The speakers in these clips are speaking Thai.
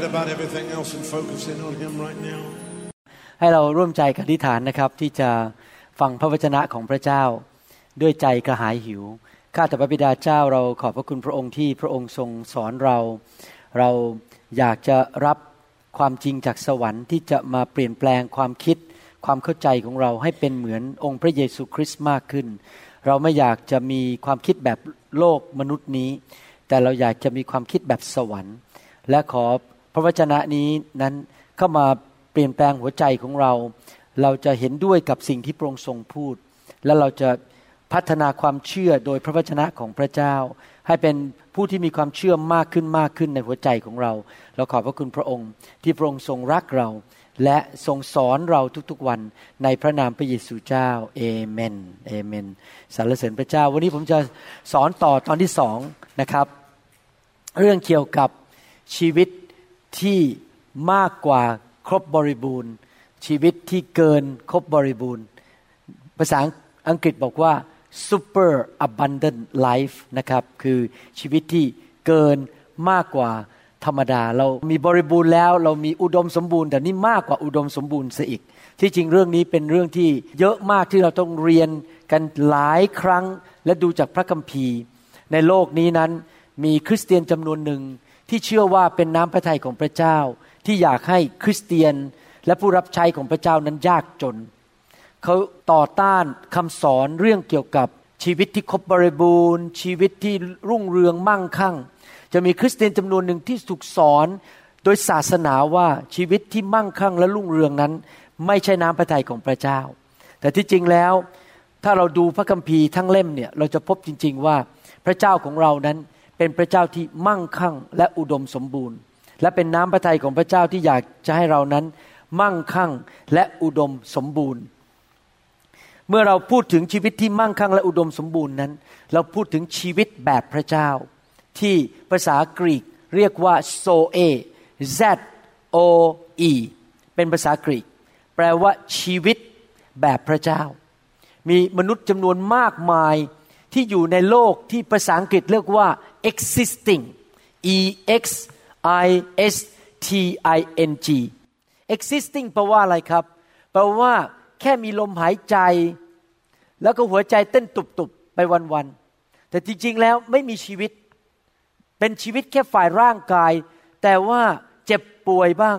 forget about everything else and focus in on Him right now. ให้เราร่วมใจกันอธิษฐานนะครับที่จะฟังพระวจนะของพระเจ้า ด้วยใจกระหายหิว ข้าแต่พระบิดาเจ้าเราขอบพระคุณพระองค์ที่พระองค์ทรงสอนเรา เราอยากจะรับความจริงจากสวรรค์ที่จะมาเปลี่ยนแปลงความคิด ความเข้าใจของเราให้เป็นเหมือนองค์พระเยซูคริสต์มากขึ้น เราไม่อยากจะมีความคิดแบบโลกมนุษย์นี้ แต่เราอยากจะมีความคิดแบบสวรรค์ และขอ พระวจนะนี้นั้นเข้ามาเปลี่ยนแปลงหัวใจของเรา เราจะเห็นด้วยกับสิ่งที่พระองค์ทรงพูด และเราจะพัฒนาความเชื่อโดยพระวจนะของพระเจ้า ให้เป็นผู้ที่มีความเชื่อมากขึ้นมากขึ้นในหัวใจของเรา เราขอบพระคุณพระองค์ ที่พระองค์ทรงรักเรา และทรงสอนเราทุกๆวันในพระนามพระเยซูเจ้าเอเมนเอเมนสรรเสริญพระเจ้า วันนี้ผมจะสอนต่อตอนที่สองนะครับ เรื่องเกี่ยวกับชีวิต ที่มากกว่าครบบริบูรณ์ ชีวิตที่เกินครบบริบูรณ์ ภาษาอังกฤษบอกว่า super abundant life นะครับคือชีวิตที่เกินมากกว่าธรรมดา เรามีบริบูรณ์แล้ว เรามีอุดมสมบูรณ์แต่นี่มากกว่าอุดมสมบูรณ์ซะอีก ที่จริงเรื่องนี้เป็นเรื่องที่เยอะมากที่เราต้องเรียนกันหลายครั้งและดูจากพระคัมภีร์ ในโลกนี้นั้นมีคริสเตียนจำนวนหนึ่ง ที่เชื่อว่าเป็นน้ำพระทัยของพระเจ้า ที่อยากให้คริสเตียนและผู้รับใช้ของพระเจ้านั้นยากจน เขาต่อต้านคำสอนเรื่องเกี่ยวกับชีวิตที่ครบบริบูรณ์ ชีวิตที่รุ่งเรืองมั่งคั่ง จะมีคริสเตียนจำนวนหนึ่งที่ถูกสอนโดยศาสนาว่าชีวิตที่มั่งคั่งและรุ่งเรืองนั้น ไม่ใช่น้ำพระทัยของพระเจ้า แต่ที่จริงแล้วถ้าเราดูพระคัมภีร์ทั้งเล่มเนี่ยเราจะพบจริง ๆ ว่าพระเจ้าของเรานั้น เป็นพระเจ้าที่มั่งคั่งและอุดมสมบูรณ์ และเป็นน้ำพระทัยของพระเจ้าที่อยากจะให้เรานั้น มั่งคั่งและอุดมสมบูรณ์ เมื่อเราพูดถึงชีวิตที่มั่งคั่งและอุดมสมบูรณ์นั้น เราพูดถึงชีวิตแบบพระเจ้า ที่ภาษากรีกเรียกว่าโซเอ Z O E เป็นภาษากรีก แปลว่าชีวิตแบบพระเจ้า มีมนุษย์จำนวนมากมาย ที่อยู่ในโลกที่ภาษาอังกฤษเรียกว่า existing E X I S T I N G existing แปลว่าอะไรครับ แปลว่าแค่มีลมหายใจ แล้วก็หัวใจเต้นตุบๆไปวันๆแต่จริงๆแล้วไม่มีชีวิต เป็นชีวิตแค่ฝ่ายร่างกาย แต่ว่าเจ็บป่วยบ้าง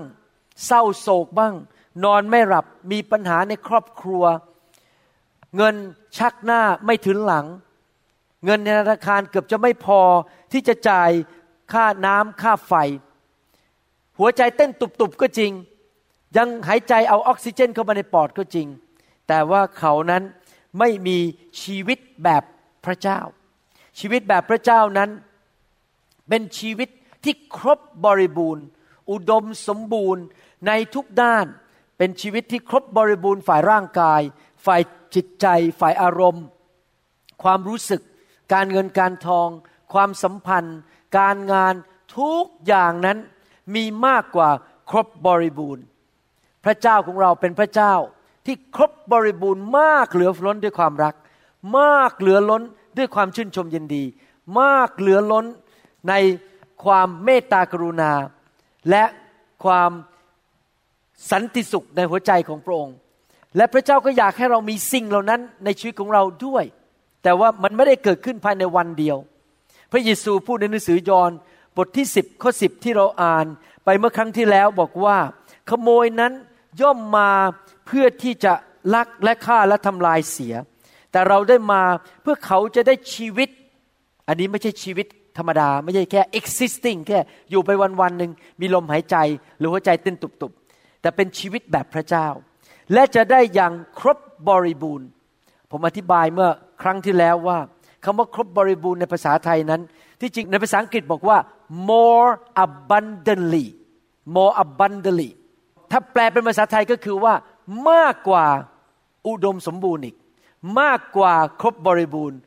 เศร้าโศกบ้าง นอนไม่หลับมีปัญหาในครอบครัว เงินชักหน้าไม่ถึงหลัง เงินในธนาคารเกือบจะไม่พอที่จะจ่ายค่าน้ำค่าไฟ หัวใจเต้นตุบๆก็จริง ยังหายใจเอาออกซิเจนเข้ามาในปอดก็จริง แต่ว่าเขานั้นไม่มีชีวิตแบบพระเจ้า ชีวิตแบบพระเจ้านั้น เป็นชีวิตที่ครบบริบูรณ์ อุดมสมบูรณ์ในทุกด้าน เป็นชีวิตที่ครบบริบูรณ์ฝ่ายร่างกาย ฝ่ายจิตใจ ฝ่ายอารมณ์ ความรู้สึก การเงินการทอง ความสัมพันธ์ การงานทุกอย่างนั้นมีมากกว่าครบบริบูรณ์ พระเจ้าของเราเป็นพระเจ้าที่ครบบริบูรณ์มากเหลือล้นด้วยความรัก มากเหลือล้นด้วยความชื่นชมยินดี มากเหลือล้นในความเมตตากรุณา และความสันติสุขในหัวใจของพระองค์ และพระเจ้าก็อยากให้เรามีสิ่งเหล่านั้นในชีวิตของเราด้วย แต่ว่ามันไม่ได้เกิดขึ้นภายในวันเดียว พระเยซูพูดในหนังสือยอห์นบทที่ 10ข้อ10 ที่เราอ่านไปเมื่อครั้งที่แล้วบอกว่า ขโมยนั้นย่อมมาเพื่อที่จะลักและฆ่าและทำลายเสีย แต่เราได้มาเพื่อเขาจะได้ชีวิต อันนี้ไม่ใช่ชีวิตธรรมดา ไม่ใช่แค่ existing แค่อยู่ไปวันวันหนึ่งมีลมหายใจหรือหัวใจเต้นตุบๆ แต่เป็นชีวิตแบบพระเจ้า และจะได้อย่างครบบริบูรณ์ ผมอธิบายเมื่อ ครั้งที่แล้วว่าคำว่าครบบริบูรณ์ในภาษาไทยนั้น ที่จริงในภาษาอังกฤษบอกว่า more abundantly more abundantly ถ้าแปลเป็นภาษาไทยก็คือว่ามากกว่าอุดมสมบูรณ์อีก มากกว่าครบบริบูรณ์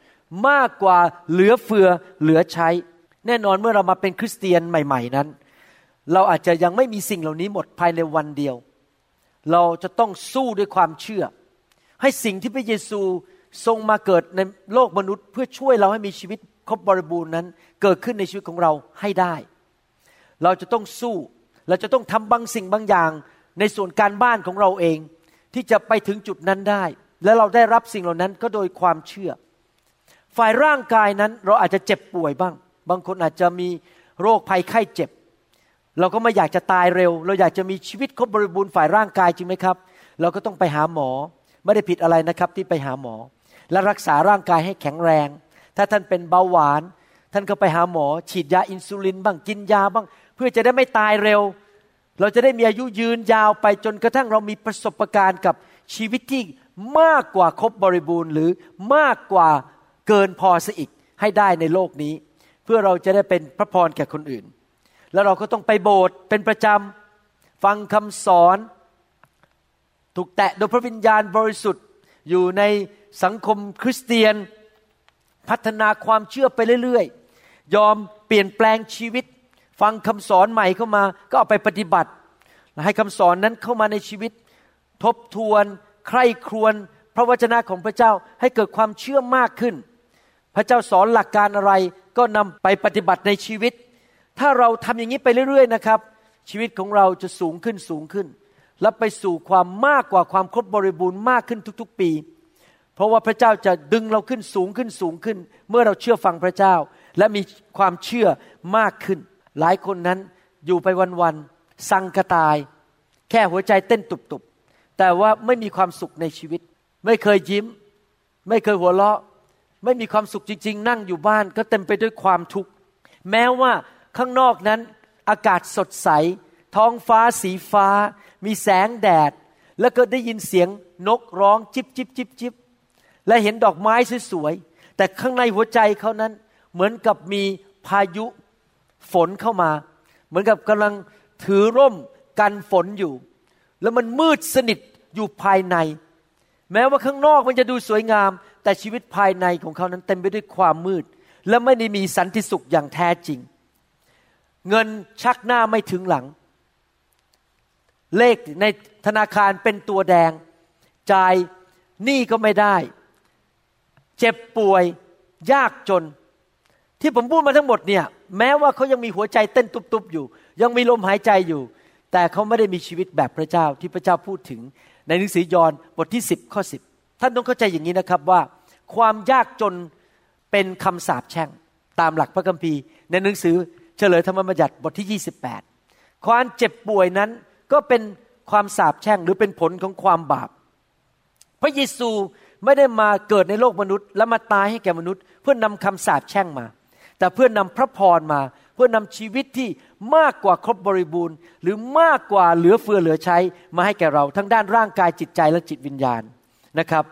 มากกว่าเหลือเฟือเหลือใช้ แน่นอนเมื่อเรามาเป็นคริสเตียนใหม่ ๆนั้น เราอาจจะยังไม่มีสิ่งเหล่านี้หมดภายในวันเดียว เราจะต้องสู้ด้วยความเชื่อ ให้สิ่งที่พระเยซู ทรงมาเกิดในโลกมนุษย์เพื่อช่วยเราให้มีชีวิตครบบริบูรณ์นั้น เกิดขึ้นในชีวิตของเราให้ได้ เราจะต้องสู้เราจะต้องทำบางสิ่งบางอย่าง ในส่วนการบ้านของเราเอง ที่จะไปถึงจุดนั้นได้ และเราได้รับสิ่งเหล่านั้นก็โดยความเชื่อ ฝ่ายร่างกายนั้นเราอาจจะเจ็บป่วยบ้าง บางคนอาจจะมีโรคภัยไข้เจ็บ เราก็ไม่อยากจะตายเร็ว เราอยากจะมีชีวิตครบบริบูรณ์ฝ่ายร่างกายจริงไหมครับ เราก็ต้องไปหาหมอไม่ได้ผิดอะไรนะครับที่ไปหาหมอ และรักษาร่างกายให้แข็งแรง ถ้าท่านเป็นเบาหวาน ท่านก็ไปหาหมอ ฉีดยาอินซูลินบ้างกินยาบ้าง เพื่อจะได้ไม่ตายเร็ว เราจะได้มีอายุยืนยาวไปจนกระทั่งเรามีประสบการณ์กับชีวิตที่มากกว่าครบบริบูรณ์ หรือมากกว่าเกินพอซะอีกให้ได้ในโลกนี้ เพื่อเราจะได้เป็นพระพรแก่คนอื่น แล้วเราก็ต้องไปโบสถ์เป็นประจำฟังคำสอน ถูกแตะโดยพระวิญญาณบริสุทธิ์อยู่ใน สังคมคริสเตียน พัฒนาความเชื่อไปเรื่อยๆ ยอมเปลี่ยนแปลงชีวิต ฟังคำสอนใหม่เข้ามา ก็เอาไปปฏิบัติ ให้คำสอนนั้นเข้ามาในชีวิต ทบทวน ใคร่ครวญพระวจนะของพระเจ้าให้เกิดความเชื่อมากขึ้น พระเจ้าสอนหลักการอะไรก็นำไปปฏิบัติในชีวิต ถ้าเราทำอย่างนี้ไปเรื่อยๆนะครับ ชีวิตของเราจะสูงขึ้นสูงขึ้น และไปสู่ความมากกว่าความครบบริบูรณ์มากขึ้นทุกๆ ปี เพราะว่าพระเจ้าจะดึงเราขึ้นสูงขึ้นสูงขึ้น เมื่อเราเชื่อฟังพระเจ้า และมีความเชื่อมากขึ้น หลายคนนั้นอยู่ไปวันๆสังกตาย แค่หัวใจเต้นตุบๆ แต่ว่าไม่มีความสุขในชีวิต ไม่เคยยิ้ม ไม่เคยหัวเราะ ไม่มีความสุขจริง ๆ นั่งอยู่บ้านก็เต็มไปด้วยความทุกข์แม้ว่าข้างนอกนั้นอากาศสดใส ท้องฟ้าสีฟ้า มีแสงแดด แล้วก็ได้ยินเสียงนกร้องจิบจิบจิบจิบ และเห็นดอกไม้สวยๆ แต่ข้างในหัวใจเขานั้น เหมือนกับมีพายุฝนเข้ามา เหมือนกับกำลังถือร่มกันฝนอยู่ แล้วมันมืดสนิทอยู่ภายใน แม้ว่าข้างนอกมันจะดูสวยงาม แต่ชีวิตภายในของเขานั้นเต็มไปด้วยความมืด และไม่ได้มีสันติสุขอย่างแท้จริง เงินชักหน้าไม่ถึงหลัง เลขในธนาคารเป็นตัวแดง จ่ายหนี้ก็ไม่ได้ เจ็บป่วย ยากจน ที่ผมพูดมาทั้งหมดเนี่ย แม้ว่าเขายังมีหัวใจเต้นตุบๆอยู่ ยังมีลมหายใจอยู่ แต่เขาไม่ได้มีชีวิตแบบพระเจ้าที่พระเจ้าพูดถึง ในหนังสือยอห์นบทที่ 10ข้อ10 ท่านต้องเข้าใจอย่างนี้นะครับว่า ความยากจนเป็นคำสาปแช่ง ตามหลักพระคัมภีร์ ในหนังสือเฉลยธรรมบัญญัติบทที่ 28 ความเจ็บป่วยนั้นก็เป็นความสาปแช่งหรือเป็นผลของความบาป พระเยซู ไม่ได้มาเกิดในโลกมนุษย์ และมาตายให้แก่มนุษย์ เพื่อนนำคำสาปแช่งมา แต่เพื่อนำพระพรมา เพื่อนำชีวิตที่มากกว่าครบบริบูรณ์ หรือมากกว่าเหลือเฟือเหลือใช้มาให้แก่เราทั้งด้านร่างกายจิตใจและจิตวิญญาณนะครับ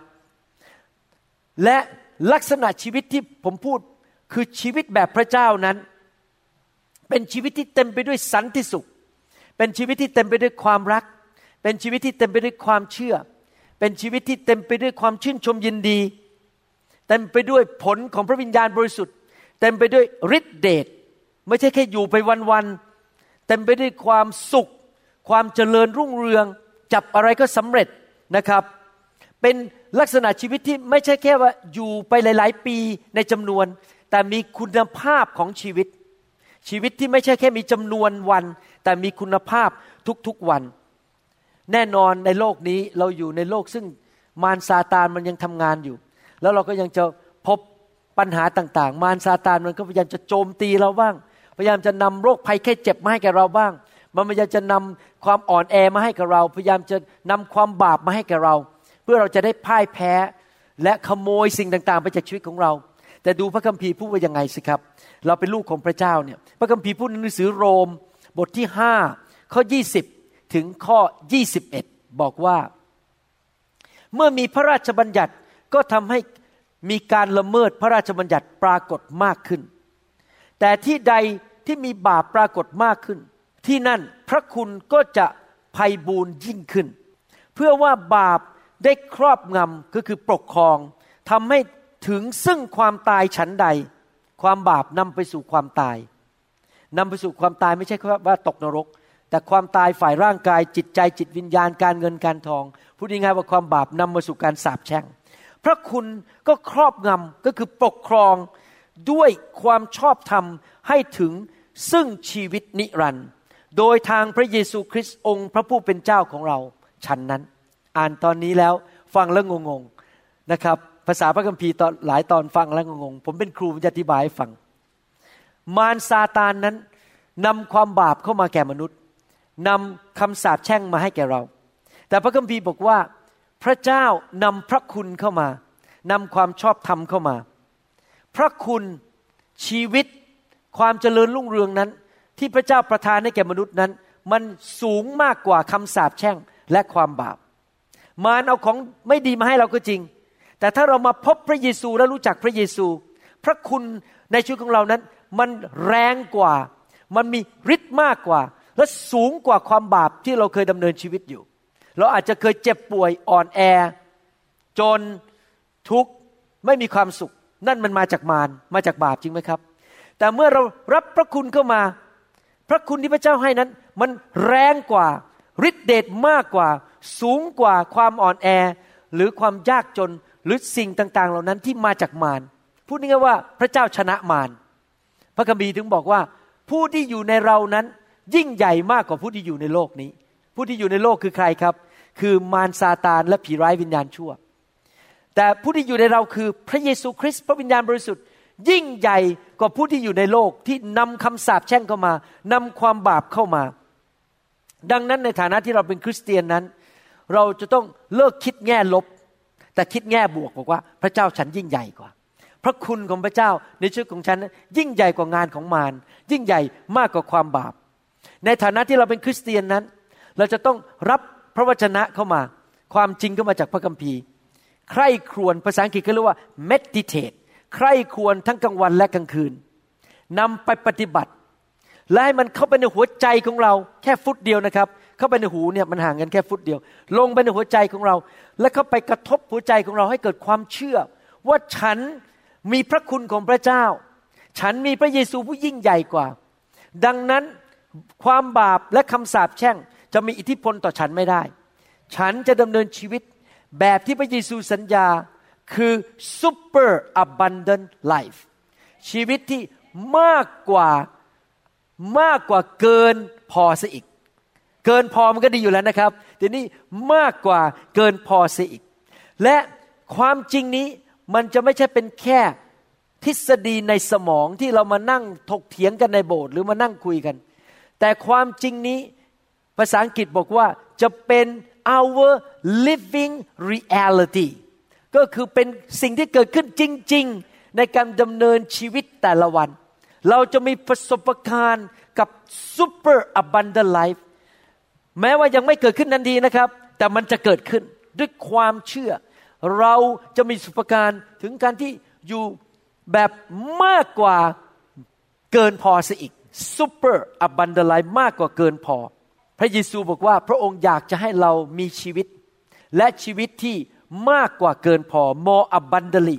และลักษณะชีวิตที่ผมพูดคือชีวิตแบบพระเจ้านั้น เป็นชีวิตที่เต็มไปด้วยสันติสุข เป็นชีวิตที่เต็มไปด้วยความรัก เป็นชีวิตที่เต็มไปด้วยความเชื่อ เป็นชีวิตที่เต็มไปด้วยความชื่นชมยินดี เต็มไปด้วยผลของพระวิญญาณบริสุทธิ์ เต็มไปด้วยฤทธิเดชไม่ใช่แค่อยู่ไปวันๆเต็มไปด้วยความสุข ความเจริญรุ่งเรือง จับอะไรก็สำเร็จนะครับ เป็นลักษณะชีวิตที่ไม่ใช่แค่ว่าอยู่ไปหลาย ๆ ปีในจำนวน แต่มีคุณภาพของชีวิต ชีวิตที่ไม่ใช่แค่มีจำนวนวัน แต่มีคุณภาพทุกๆวัน แน่นอนในโลกนี้เราอยู่ในโลกซึ่งมารซาตานมันยังทำงานอยู่ แล้วเราก็ยังจะพบปัญหาต่างๆ มารซาตานมันก็พยายามจะโจมตีเราบ้าง พยายามจะนำโรคภัยแค่เจ็บมาให้แก่เราบ้าง มันพยายามจะนำความอ่อนแอมาให้กับเรา พยายามจะนำความบาปมาให้แก่เรา เพื่อเราจะได้พ่ายแพ้ และขโมยสิ่งต่างๆ ไปจากชีวิตของเรา แต่ดูพระคัมภีร์พูดว่ายังไงสิครับ เราเป็นลูกของพระเจ้าเนี่ยพระคัมภีร์พูดในหนังสือโรมบทที่5ข้อ20 ถึงข้อ 21 บอกว่า เมื่อมีพระราชบัญญัติก็ทำให้มีการละเมิดพระราชบัญญัติปรากฏมากขึ้น แต่ที่ใดที่มีบาปปรากฏมากขึ้น ที่นั่นพระคุณก็จะภัยบูนยิ่งขึ้น เพื่อว่าบาปได้ครอบงำก็คือปกครองทำให้ถึงซึ่งความตายฉันใด ความบาปนำไปสู่ความตายนำไปสู่ความตายไม่ใช่ว่าตกนรก แต่ความตายฝ่ายร่างกายจิตใจจิตวิญญาณการเงินการทองพูดง่ายๆว่าความบาปนำมาสู่การสาปแช่ง พระคุณก็ครอบงำก็คือปกครองด้วยความชอบธรรมให้ถึงซึ่งชีวิตนิรันดร์โดยทางพระเยซูคริสต์องค์พระผู้เป็นเจ้าของเราฉันนั้น อ่านตอนนี้แล้วฟังแล้วงงๆนะครับ ภาษาพระคัมภีร์ตอนหลายตอนฟังแล้วงงๆผมเป็นครูผมจะอธิบายให้ฟัง มารซาตานนั้นนำความบาปเข้ามาแก่มนุษย์ นำคำสาปแช่งมาให้แก่เรา แต่พระคัมภีร์บอกว่า พระเจ้านำพระคุณเข้ามานำความชอบธรรมเข้ามา พระคุณชีวิตความเจริญรุ่งเรืองนั้น ที่พระเจ้าประทานให้แก่มนุษย์นั้น มันสูงมากกว่าคำสาปแช่งและความบาป มารเอาของไม่ดีมาให้เราก็จริง แต่ถ้าเรามาพบพระเยซูและรู้จักพระเยซู พระคุณในชีวิตของเรานั้น มันแรงกว่า มันมีฤทธิ์มากกว่า และสูงกว่าความบาปที่เราเคยดำเนินชีวิตอยู่ เราอาจจะเคยเจ็บป่วยอ่อนแอ จนทุกข์ไม่มีความสุข นั่นมันมาจากมารมาจากบาปจริงไหมครับ แต่เมื่อเรารับพระคุณเข้ามา พระคุณที่พระเจ้าให้นั้น มันแรงกว่าฤทธิเดชมากกว่า สูงกว่าความอ่อนแอ หรือความยากจนหรือสิ่งต่าง ๆ เหล่านั้นที่มาจากมารพูดง่ายๆว่าพระเจ้าชนะมารพระคัมภีร์ถึงบอกว่า ผู้ที่อยู่ในเรานั้น ยิ่งใหญ่มากกว่าผู้ที่อยู่ในโลกนี้ ผู้ที่อยู่ในโลกคือใครครับ คือมารซาตานและผีร้ายวิญญาณชั่ว แต่ผู้ที่อยู่ในเราคือพระเยซูคริสต์พระวิญญาณบริสุทธิ์ ยิ่งใหญ่กว่าผู้ที่อยู่ในโลกที่นำคำสาปแช่งเข้ามานำความบาปเข้ามา ดังนั้นในฐานะที่เราเป็นคริสเตียนนั้น เราจะต้องเลิกคิดแง่ลบ แต่คิดแง่บวกบอกว่า พระเจ้าฉันยิ่งใหญ่กว่าพระคุณของพระเจ้าในชีวิตของฉัน ยิ่งใหญ่กว่างานของมารยิ่งใหญ่มากกว่าความบาป ในฐานะที่เราเป็นคริสเตียนนั้น เราจะต้องรับพระวจนะเข้ามา ความจริงก็มาจากพระคัมภีร์ ใคร่ครวญภาษาอังกฤษเขาเรียกว่า meditate ใคร่ครวญทั้งกลางวันและกลางคืนนำไปปฏิบัติ และให้มันเข้าไปในหัวใจของเราแค่ฟุตเดียวนะครับ เข้าไปในหูเนี่ยมันห่างกันแค่ฟุตเดียว ลงไปในหัวใจของเรา และเข้าไปกระทบหัวใจของเราให้เกิดความเชื่อ ว่าฉันมีพระคุณของพระเจ้า ฉันมีพระเยซูผู้ยิ่งใหญ่กว่า ดังนั้น ความบาปและคำสาปแช่ง จะมีอิทธิพลต่อฉันไม่ได้ ฉันจะดำเนินชีวิตแบบที่พระเยซูสัญญาคือ super abundant life ชีวิตที่มากกว่ามากกว่าเกินพอซะอีก เกินพอมันก็ดีอยู่แล้วนะครับทีนี้มากกว่าเกินพอซะอีก และความจริงนี้มันจะไม่ใช่เป็นแค่ทฤษฎีในสมองที่เรามานั่งถกเถียงกันในโบสถ์หรือมานั่งคุยกัน แต่ความจริงนี้ ภาษาอังกฤษบอกว่าจะเป็น our living reality ก็คือเป็นสิ่งที่เกิดขึ้นจริง ๆ ในการดำเนินชีวิตแต่ละวัน เราจะมีประสบการณ์กับ super abundant life แม้ว่ายังไม่เกิดขึ้นทันทีนะครับ แต่มันจะเกิดขึ้นด้วยความเชื่อ เราจะมีสุปการถึงการที่อยู่แบบมากกว่าเกินพอซะอีก super abundant life มากกว่าเกินพอ พระเยซูบอกว่าพระองค์อยากจะให้เรามีชีวิต และชีวิตที่มากกว่าเกินพอ more abundantly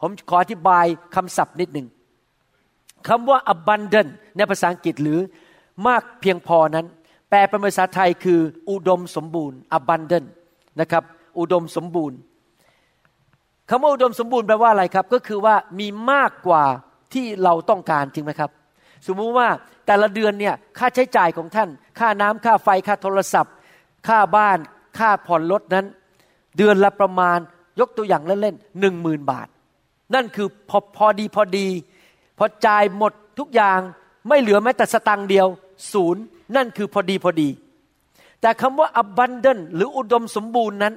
ผมขออธิบายคำศัพท์นิดหนึ่งคำว่า abundant ในภาษาอังกฤษหรือมากเพียงพอนั้น แปลเป็นภาษาไทยคืออุดมสมบูรณ์ abundant นะครับ อุดมสมบูรณ์คำว่าอุดมสมบูรณ์แปลว่าอะไรครับ ก็คือว่ามีมากกว่าที่เราต้องการจริงไหมครับ สมมุติว่าแต่ละเดือนเนี่ยค่าใช้จ่ายของท่าน ค่าน้ำค่าไฟค่าโทรศัพท์ ค่าบ้านค่าผ่อนรถนั้น เดือนละประมาณยกตัวอย่างเล่นๆหนึ่งหมื่นบาท นั่นคือพอพอดีพอดี พอจ่ายหมดทุกอย่างไม่เหลือแม้แต่สตังค์เดียวศูนย์นั่นคือพอดีพอดี แต่คำว่า abundant หรืออุดมสมบูรณ์นั้น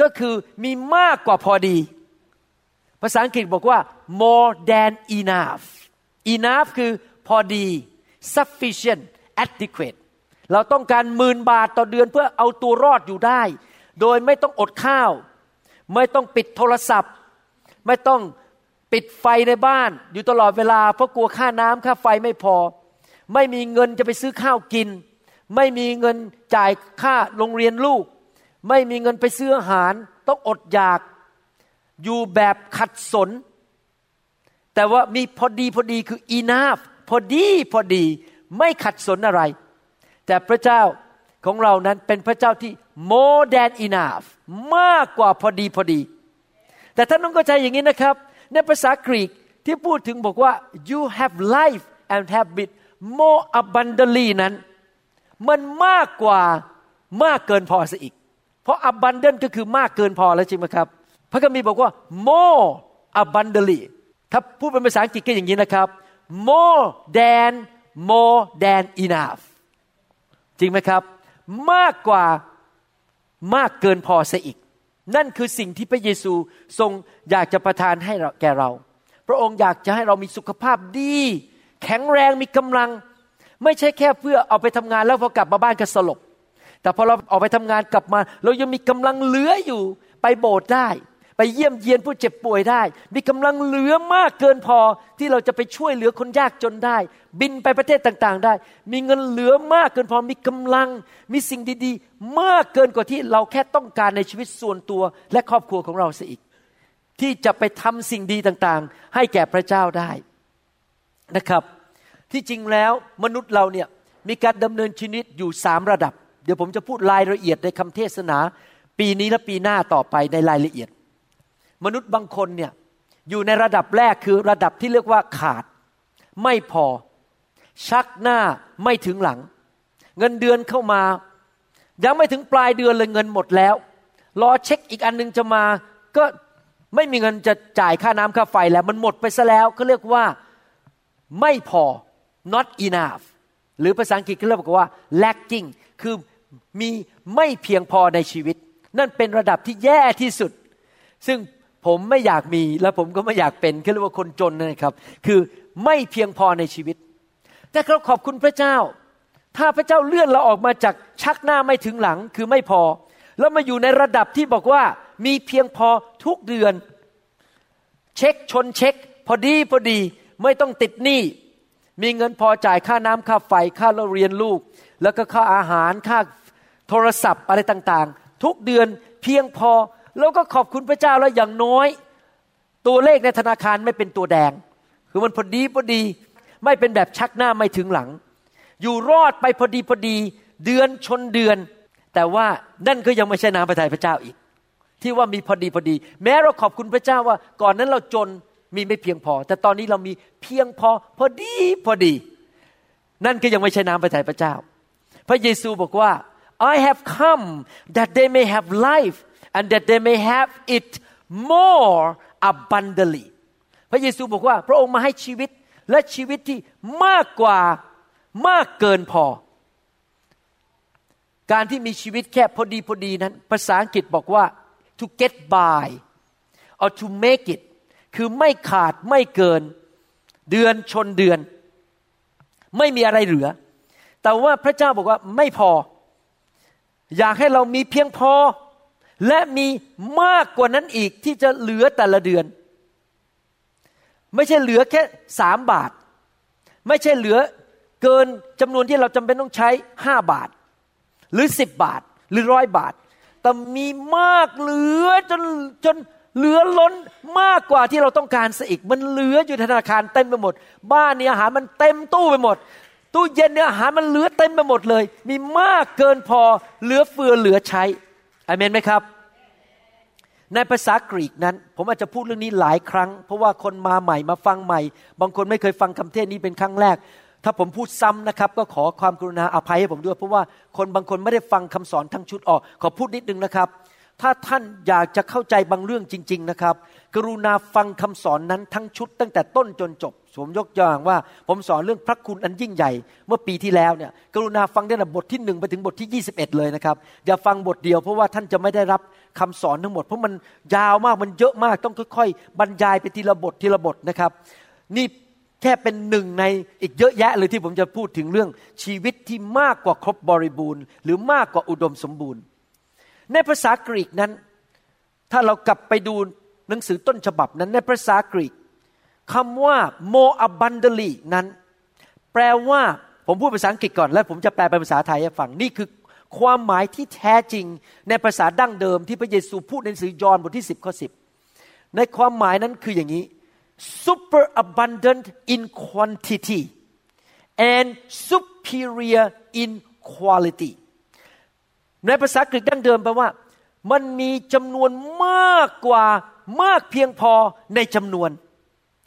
ก็คือมีมากกว่าพอดี ภาษาอังกฤษบอกว่า more than enough enough คือพอดี sufficient adequate เราต้องการหมื่นบาทต่อเดือนเพื่อเอาตัวรอดอยู่ได้ โดยไม่ต้องอดข้าว ไม่ต้องปิดโทรศัพท์ ไม่ต้องปิดไฟในบ้าน อยู่ตลอดเวลา เพราะกลัวค่าน้ำค่าไฟไม่พอ ไม่มีเงินจะไปซื้อข้าวกิน ไม่มีเงินจ่ายค่าโรงเรียนลูก ไม่มีเงินไปซื้ออาหาร ต้องอดอยาก อยู่แบบขัดสน แต่ว่ามีพอดีพอดีคือ enough พอดีพอดีไม่ขัดสนอะไร แต่พระเจ้าของเรานั้นเป็นพระเจ้าที่ more than enough มากกว่าพอดีพอดี แต่ท่านต้องเข้าใจอย่างนี้นะครับ ในภาษากรีกที่พูดถึงบอกว่า you have life and have it more abundantly นั้น มันมากกว่ามากเกินพอซะอีก เพราะ abundant ก็คือมากเกินพอแล้วจริงไหมครับ พระคัมภีร์บอกว่า more abundantly ถ้าพูดเป็นภาษาอังกฤษก็อย่างนี้นะครับ more than more than enough จริงไหมครับ มากกว่ามากเกินพอซะอีก นั่นคือสิ่งที่พระเยซูทรงอยากจะประทานให้แก่เรา พระองค์อยากจะให้เรามีสุขภาพดี แข็งแรงมีกำลัง ไม่ใช่แค่เพื่อเอาไปทำงานแล้วพอกลับมาบ้านก็สลบ แต่พอเราออกไปทำงานกลับมา เรายังมีกำลังเหลืออยู่ไปโบสถ์ได้ ไปเยี่ยมเยียนผู้เจ็บป่วยได้ มีกำลังเหลือมากเกินพอที่เราจะไปช่วยเหลือคนยากจนได้ บินไปประเทศต่างๆ ได้ มีเงินเหลือมากเกินพอมีกำลัง มีสิ่งดีๆ มากเกินกว่าที่เราแค่ต้องการในชีวิตส่วนตัวและครอบครัวของเราเสียอีก ที่จะไปทำสิ่งดีต่างๆ ให้แก่พระเจ้าได้นะครับ ที่จริงแล้วมนุษย์เราเนี่ยมีการดำเนินชีวิตอยู่สามระดับ เดี๋ยวผมจะพูดรายละเอียดในคำเทศนา ปีนี้และปีหน้าต่อไปในรายละเอียด มนุษย์บางคนเนี่ยอยู่ในระดับแรกคือระดับที่เรียกว่าขาด ไม่พอ ชักหน้าไม่ถึงหลัง เงินเดือนเข้ามา ยังไม่ถึงปลายเดือนเลยเงินหมดแล้ว รอเช็คอีกอันนึงจะมา ก็ไม่มีเงินจะจ่ายค่าน้ำค่าไฟแล้ว มันหมดไปซะแล้วก็เรียกว่าไม่พอ not enough หรือภาษาอังกฤษเขาเรียกว่า lacking คือมีไม่เพียงพอในชีวิต นั่นเป็นระดับที่แย่ที่สุด ซึ่ง ผมไม่อยากมีและผมก็ไม่อยากเป็นเขาเรียกว่าคนจนนะครับ คือไม่เพียงพอในชีวิต แต่เราขอบคุณพระเจ้า ถ้าพระเจ้าเลื่อนเราออกมาจากชักหน้าไม่ถึงหลังคือไม่พอ แล้วมาอยู่ในระดับที่บอกว่ามีเพียงพอทุกเดือน เช็คชนเช็ค พอดีพอดีไม่ต้องติดหนี้มีเงินพอจ่ายค่าน้ำค่าไฟค่าเราเรียนลูก แล้วก็ค่าอาหารค่าโทรศัพท์อะไรต่างๆ ทุกเดือนเพียงพอ แล้วก็ขอบคุณพระเจ้าแล้วอย่างน้อย ตัวเลขในธนาคารไม่เป็นตัวแดง คือมันพอดีพอดีไม่เป็นแบบชักหน้าไม่ถึงหลัง อยู่รอดไปพอดีพอดีเดือนชนเดือน แต่ว่านั่นก็ยังไม่ใช่น้ำพระทัยพระเจ้าอีก ที่ว่ามีพอดีพอดี แม้เราขอบคุณพระเจ้าว่าก่อนนั้นเราจนมีไม่เพียงพอ แต่ตอนนี้เรามีเพียงพอพอดีพอดี นั่นก็ยังไม่ใช่น้ำพระทัยพระเจ้า พระเยซูบอกว่า I have come that they may have life and that they may have it more abundantly พระเยซูบอกว่าพระองค์มาให้ชีวิตและชีวิตที่มากกว่ามากเกินพอ การที่มีชีวิตแค่พอดีพอดีนั้น ภาษาอังกฤษบอกว่า to get by or to make it คือไม่ขาดไม่เกิน เดือนชนเดือน ไม่มีอะไรเหลือ แต่ว่าพระเจ้าบอกว่าไม่พอ อยากให้เรามีเพียงพอ และมีมากกว่านั้นอีกที่จะเหลือแต่ละเดือน ไม่ใช่เหลือแค่สามบาท ไม่ใช่เหลือเกินจำนวนที่เราจำเป็นต้องใช้ห้าบาท หรือสิบบาทหรือร้อยบาท แต่มีมากเหลือจนจนเหลือล้นมากกว่าที่เราต้องการซะอีก มันเหลืออยู่ธนาคารเต็มไปหมด บ้านเนี่ยอาหารมันเต็มตู้ไปหมด ตู้เย็นเนี่ยอาหารมันเหลือเต็มไปหมดเลย มีมากเกินพอเหลือเฟือเหลือใช้ อเมนไหมครับ ในภาษากรีกนั้น ผมอาจจะพูดเรื่องนี้หลายครั้ง เพราะว่าคนมาใหม่มาฟังใหม่ บางคนไม่เคยฟังคำเทศนี้เป็นครั้งแรก ถ้าผมพูดซ้ำนะครับ ก็ขอความกรุณาอภัยให้ผมด้วย เพราะว่าคนบางคนไม่ได้ฟังคำสอนทั้งชุดออก ขอพูดนิดนึงนะครับ ถ้าท่านอยากจะเข้าใจบางเรื่องจริง ๆนะครับ กรุณาฟังคำสอนนั้นทั้งชุดตั้งแต่ต้นจนจบ สวมยกย่างว่า ผมสอนเรื่องพระคุณอันยิ่งใหญ่ เมื่อปีที่แล้วเนี่ยกรุณาฟังได้แต่บทที่หนึ่งไปถึงบทที่ 21 เลยนะครับ อย่าฟังบทเดียวเพราะว่าท่านจะไม่ได้รับคำสอนทั้งหมด เพราะมันยาวมากมันเยอะมากต้องค่อย ๆ บรรยายไปทีละบททีละบทนะครับ นี่แค่เป็นหนึ่งในอีกเยอะแยะเลยที่ผมจะพูดถึงเรื่องชีวิตที่มากกว่าครบบริบูรณ์ หรือมากกว่าอุดมสมบูรณ์ ในภาษากรีกนั้น ถ้าเรากลับไปดูหนังสือต้นฉบับนั้นในภาษากรีก คำว่า more abundantly นั้น แปลว่า ผมพูดภาษาอังกฤษก่อน แล้วผมจะแปลเป็นภาษาไทยให้ฟัง นี่คือความหมายที่แท้จริงในภาษาดั้งเดิมที่พระเยซูพูดในสือยอห์นบทที่ 10 ข้อ 10 ในความหมายนั้นคืออย่างนี้ super abundant in quantity and superior in quality ในภาษากรีกดั้งเดิมแปลว่า มันมีจำนวนมากกว่ามากเพียงพอในจำนวน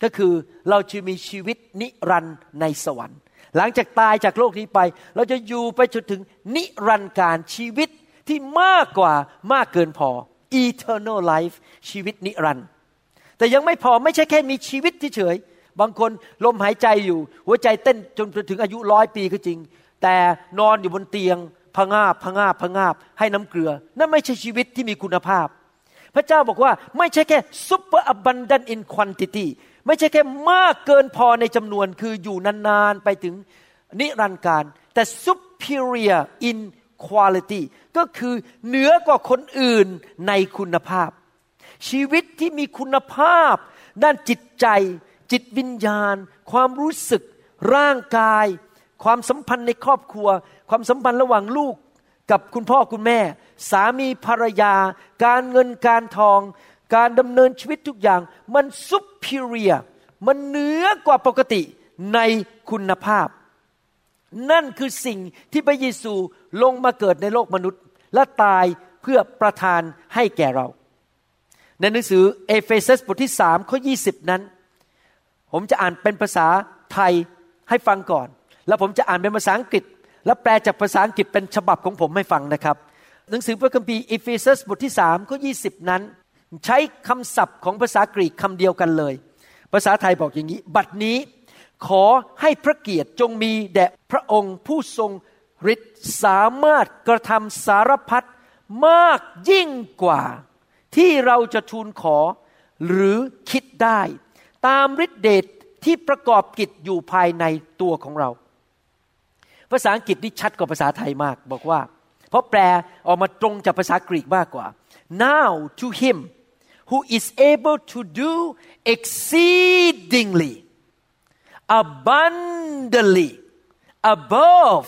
ก็คือเราจะมีชีวิตนิรันดร์ในสวรรค์ หลังจากตายจากโลกนี้ไป เราจะอยู่ไปจนถึงนิรันดร์การชีวิตที่มากกว่ามากเกินพอ eternal life ชีวิตนิรันดร์แต่ยังไม่พอไม่ใช่แค่มีชีวิตเฉยบางคนลมหายใจอยู่ หัวใจเต้นจนถึงอายุร้อยปีก็จริง แต่นอนอยู่บนเตียงพงาบพงาบพงาบ ให้น้ำเกลือ นั่นไม่ใช่ชีวิตที่มีคุณภาพ พระเจ้าบอกว่าไม่ใช่แค่ super abundant in quantity ไม่ใช่แค่มากเกินพอในจำนวนคืออยู่นานๆไปถึงนิรันดร์การ แต่ superior in quality ก็คือเหนือกว่าคนอื่นในคุณภาพ ชีวิตที่มีคุณภาพ ด้านจิตใจ จิตวิญญาณ ความรู้สึก ร่างกาย ความสัมพันธ์ในครอบครัว ความสัมพันธ์ระหว่างลูกกับคุณพ่อคุณแม่ สามีภรรยา การเงินการทอง การดำเนินชีวิตทุกอย่างมัน superior มันเหนือกว่าปกติในคุณภาพ นั่นคือสิ่งที่พระเยซูลงมาเกิดในโลกมนุษย์ และตายเพื่อประทานให้แก่เรา ในหนังสือเอเฟซัสบทที่สามข้อยี่สิบนั้น ผมจะอ่านเป็นภาษาไทยให้ฟังก่อน แล้วผมจะอ่านเป็นภาษาอังกฤษ และแปลจากภาษาอังกฤษเป็นฉบับของผมให้ฟังนะครับ หนังสือพระคัมภีร์เอเฟซัสบทที่สามข้อยี่สิบนั้น ใช้คำศัพท์ของภาษากรีกคำเดียวกันเลย ภาษาไทยบอกอย่างนี้ บัดนี้ขอให้พระเกียรติจงมีแด่พระองค์ผู้ทรงฤทธิ์สามารถกระทำสารพัดมากยิ่งกว่า ที่เราจะทูลขอหรือคิดได้ ตามฤทธิเดชที่ประกอบกิจอยู่ภายในตัวของเรา ภาษาอังกฤษนี่ชัดกว่าภาษาไทยมากบอกว่า เพราะแปลออกมาตรงจากภาษากรีกมากกว่า now to him who is able to do exceedingly abundantly above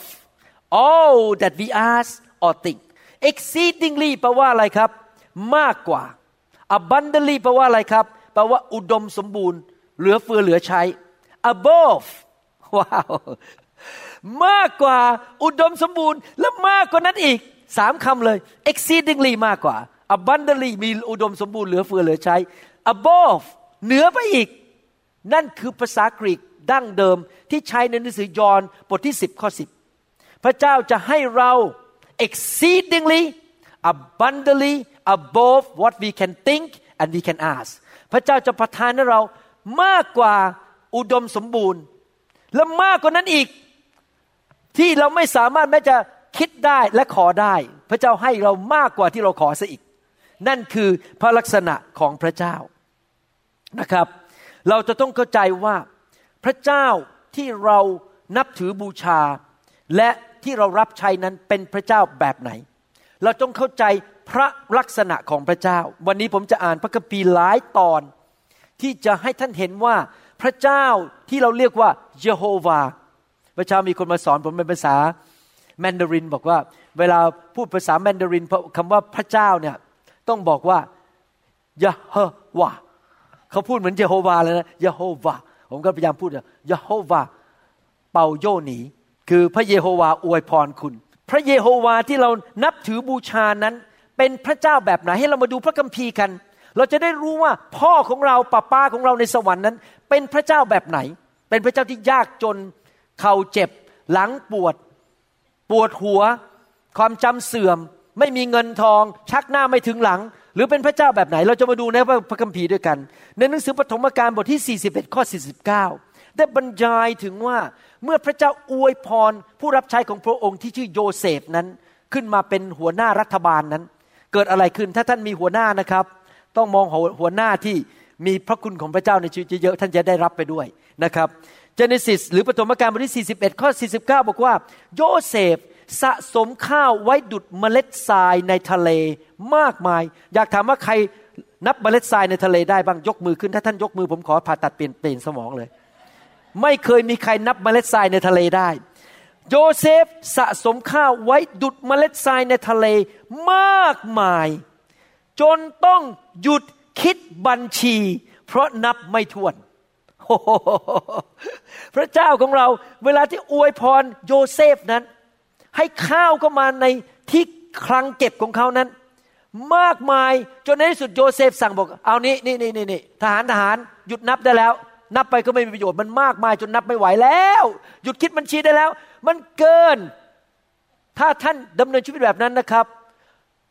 all that we ask or think exceedingly แปลว่าอะไรครับ มากกว่า abundantly แปลว่าอะไรครับ แปลว่าอุดมสมบูรณ์ เหลือเฟือเหลือใช้ above ว้าว มากกว่า อุดมสมบูรณ์ และมากกว่านั้นอีก สามคำเลย exceedingly มากกว่า abundantly มีอุดมสมบูรณ์เหลือเฟือเหลือใช้ above เหนือไปอีก นั่นคือภาษากรีกดั้งเดิมที่ใช้ในหนังสือยอห์นบทที่ 10 ข้อ 10 พระเจ้าจะให้เรา exceedingly abundantly above what we can think and we can ask พระเจ้าจะประทานให้เรามากกว่าอุดมสมบูรณ์ และมากกว่านั้นอีก ที่เราไม่สามารถแม้จะคิดได้และขอได้ พระเจ้าให้เรามากกว่าที่เราขอซะอีก นั่นคือพระลักษณะของพระเจ้านะครับ เราจะต้องเข้าใจว่าพระเจ้าที่เรานับถือบูชา และที่เรารับใช้นั้นเป็นพระเจ้าแบบไหน เราต้องเข้าใจพระลักษณะของพระเจ้า วันนี้ผมจะอ่านพระคัมภีร์หลายตอน ที่จะให้ท่านเห็นว่าพระเจ้าที่เราเรียกว่าเยโฮวาพระเจ้ามีคนมาสอนผมเป็นภาษาแมนดาริน บอกว่า เวลาพูดภาษาแมนดารินคำว่าพระเจ้าเนี่ย ต้องบอกว่ายะเฮวาเขาพูดเหมือนเยโฮวาเลยนะยะโฮวาผมก็พยายามพูดยะโฮวาเป่าโยนีคือพระเยโฮวาอวยพรคุณ พระเยโฮวาที่เรานับถือบูชานั้น เป็นพระเจ้าแบบไหนให้เรามาดูพระคัมภีร์กัน เราจะได้รู้ว่าพ่อของเราป้าป้าของเราในสวรรค์นั้น เป็นพระเจ้าแบบไหน เป็นพระเจ้าที่ยากจนเข่าเจ็บ หลังปวด ปวดหัว ความจำเสื่อม ไม่มีเงินทอง ชักหน้าไม่ถึงหลัง หรือเป็นพระเจ้าแบบไหน เราจะมาดูในพระคัมภีร์ด้วยกัน ในหนังสือปฐมกาลบทที่ 41 ข้อ 49 ได้บรรยายถึงว่าเมื่อพระเจ้าอวยพร ผู้รับใช้ของพระองค์ที่ชื่อโยเซฟนั้น ขึ้นมาเป็นหัวหน้ารัฐบาลนั้น เกิดอะไรขึ้นถ้าท่านมีหัวหน้านะครับ ต้องมองหัวหน้าที่มีพระคุณของพระเจ้าในชีวิตเยอะท่านจะได้รับไปด้วยนะครับ Genesis หรือปฐมกาลบทที่ 41 ข้อ 49 บอกว่า โยเซฟ สะสมข้าวไว้ดุจเมล็ดทรายในทะเลมากมาย อยากถามว่าใครนับเมล็ดทรายในทะเลได้บ้างยกมือขึ้น ถ้าท่านยกมือผมขอผ่าตัดเปลี่ยนเปลี่ยนสมองเลย ไม่เคยมีใครนับเมล็ดทรายในทะเลได้ โยเซฟสะสมข้าวไว้ดุจเมล็ดทรายในทะเลมากมาย จนต้องหยุดคิดบัญชี เพราะนับไม่ถ้วนพระเจ้าของเราเวลาที่อวยพรโยเซฟนั้น ให้ข้าวเข้ามาในที่คลังเก็บของเขานั้น มากมายจนในที่สุดโยเซฟสั่งบอก เอานี้นี่นี่นี่นี่ทหารทหารหยุดนับได้แล้ว นับไปก็ไม่มีประโยชน์มันมากมายจนนับไม่ไหวแล้ว หยุดคิดบัญชีได้แล้ว มันเกิน ถ้าท่านดำเนินชีวิตแบบนั้นนะครับ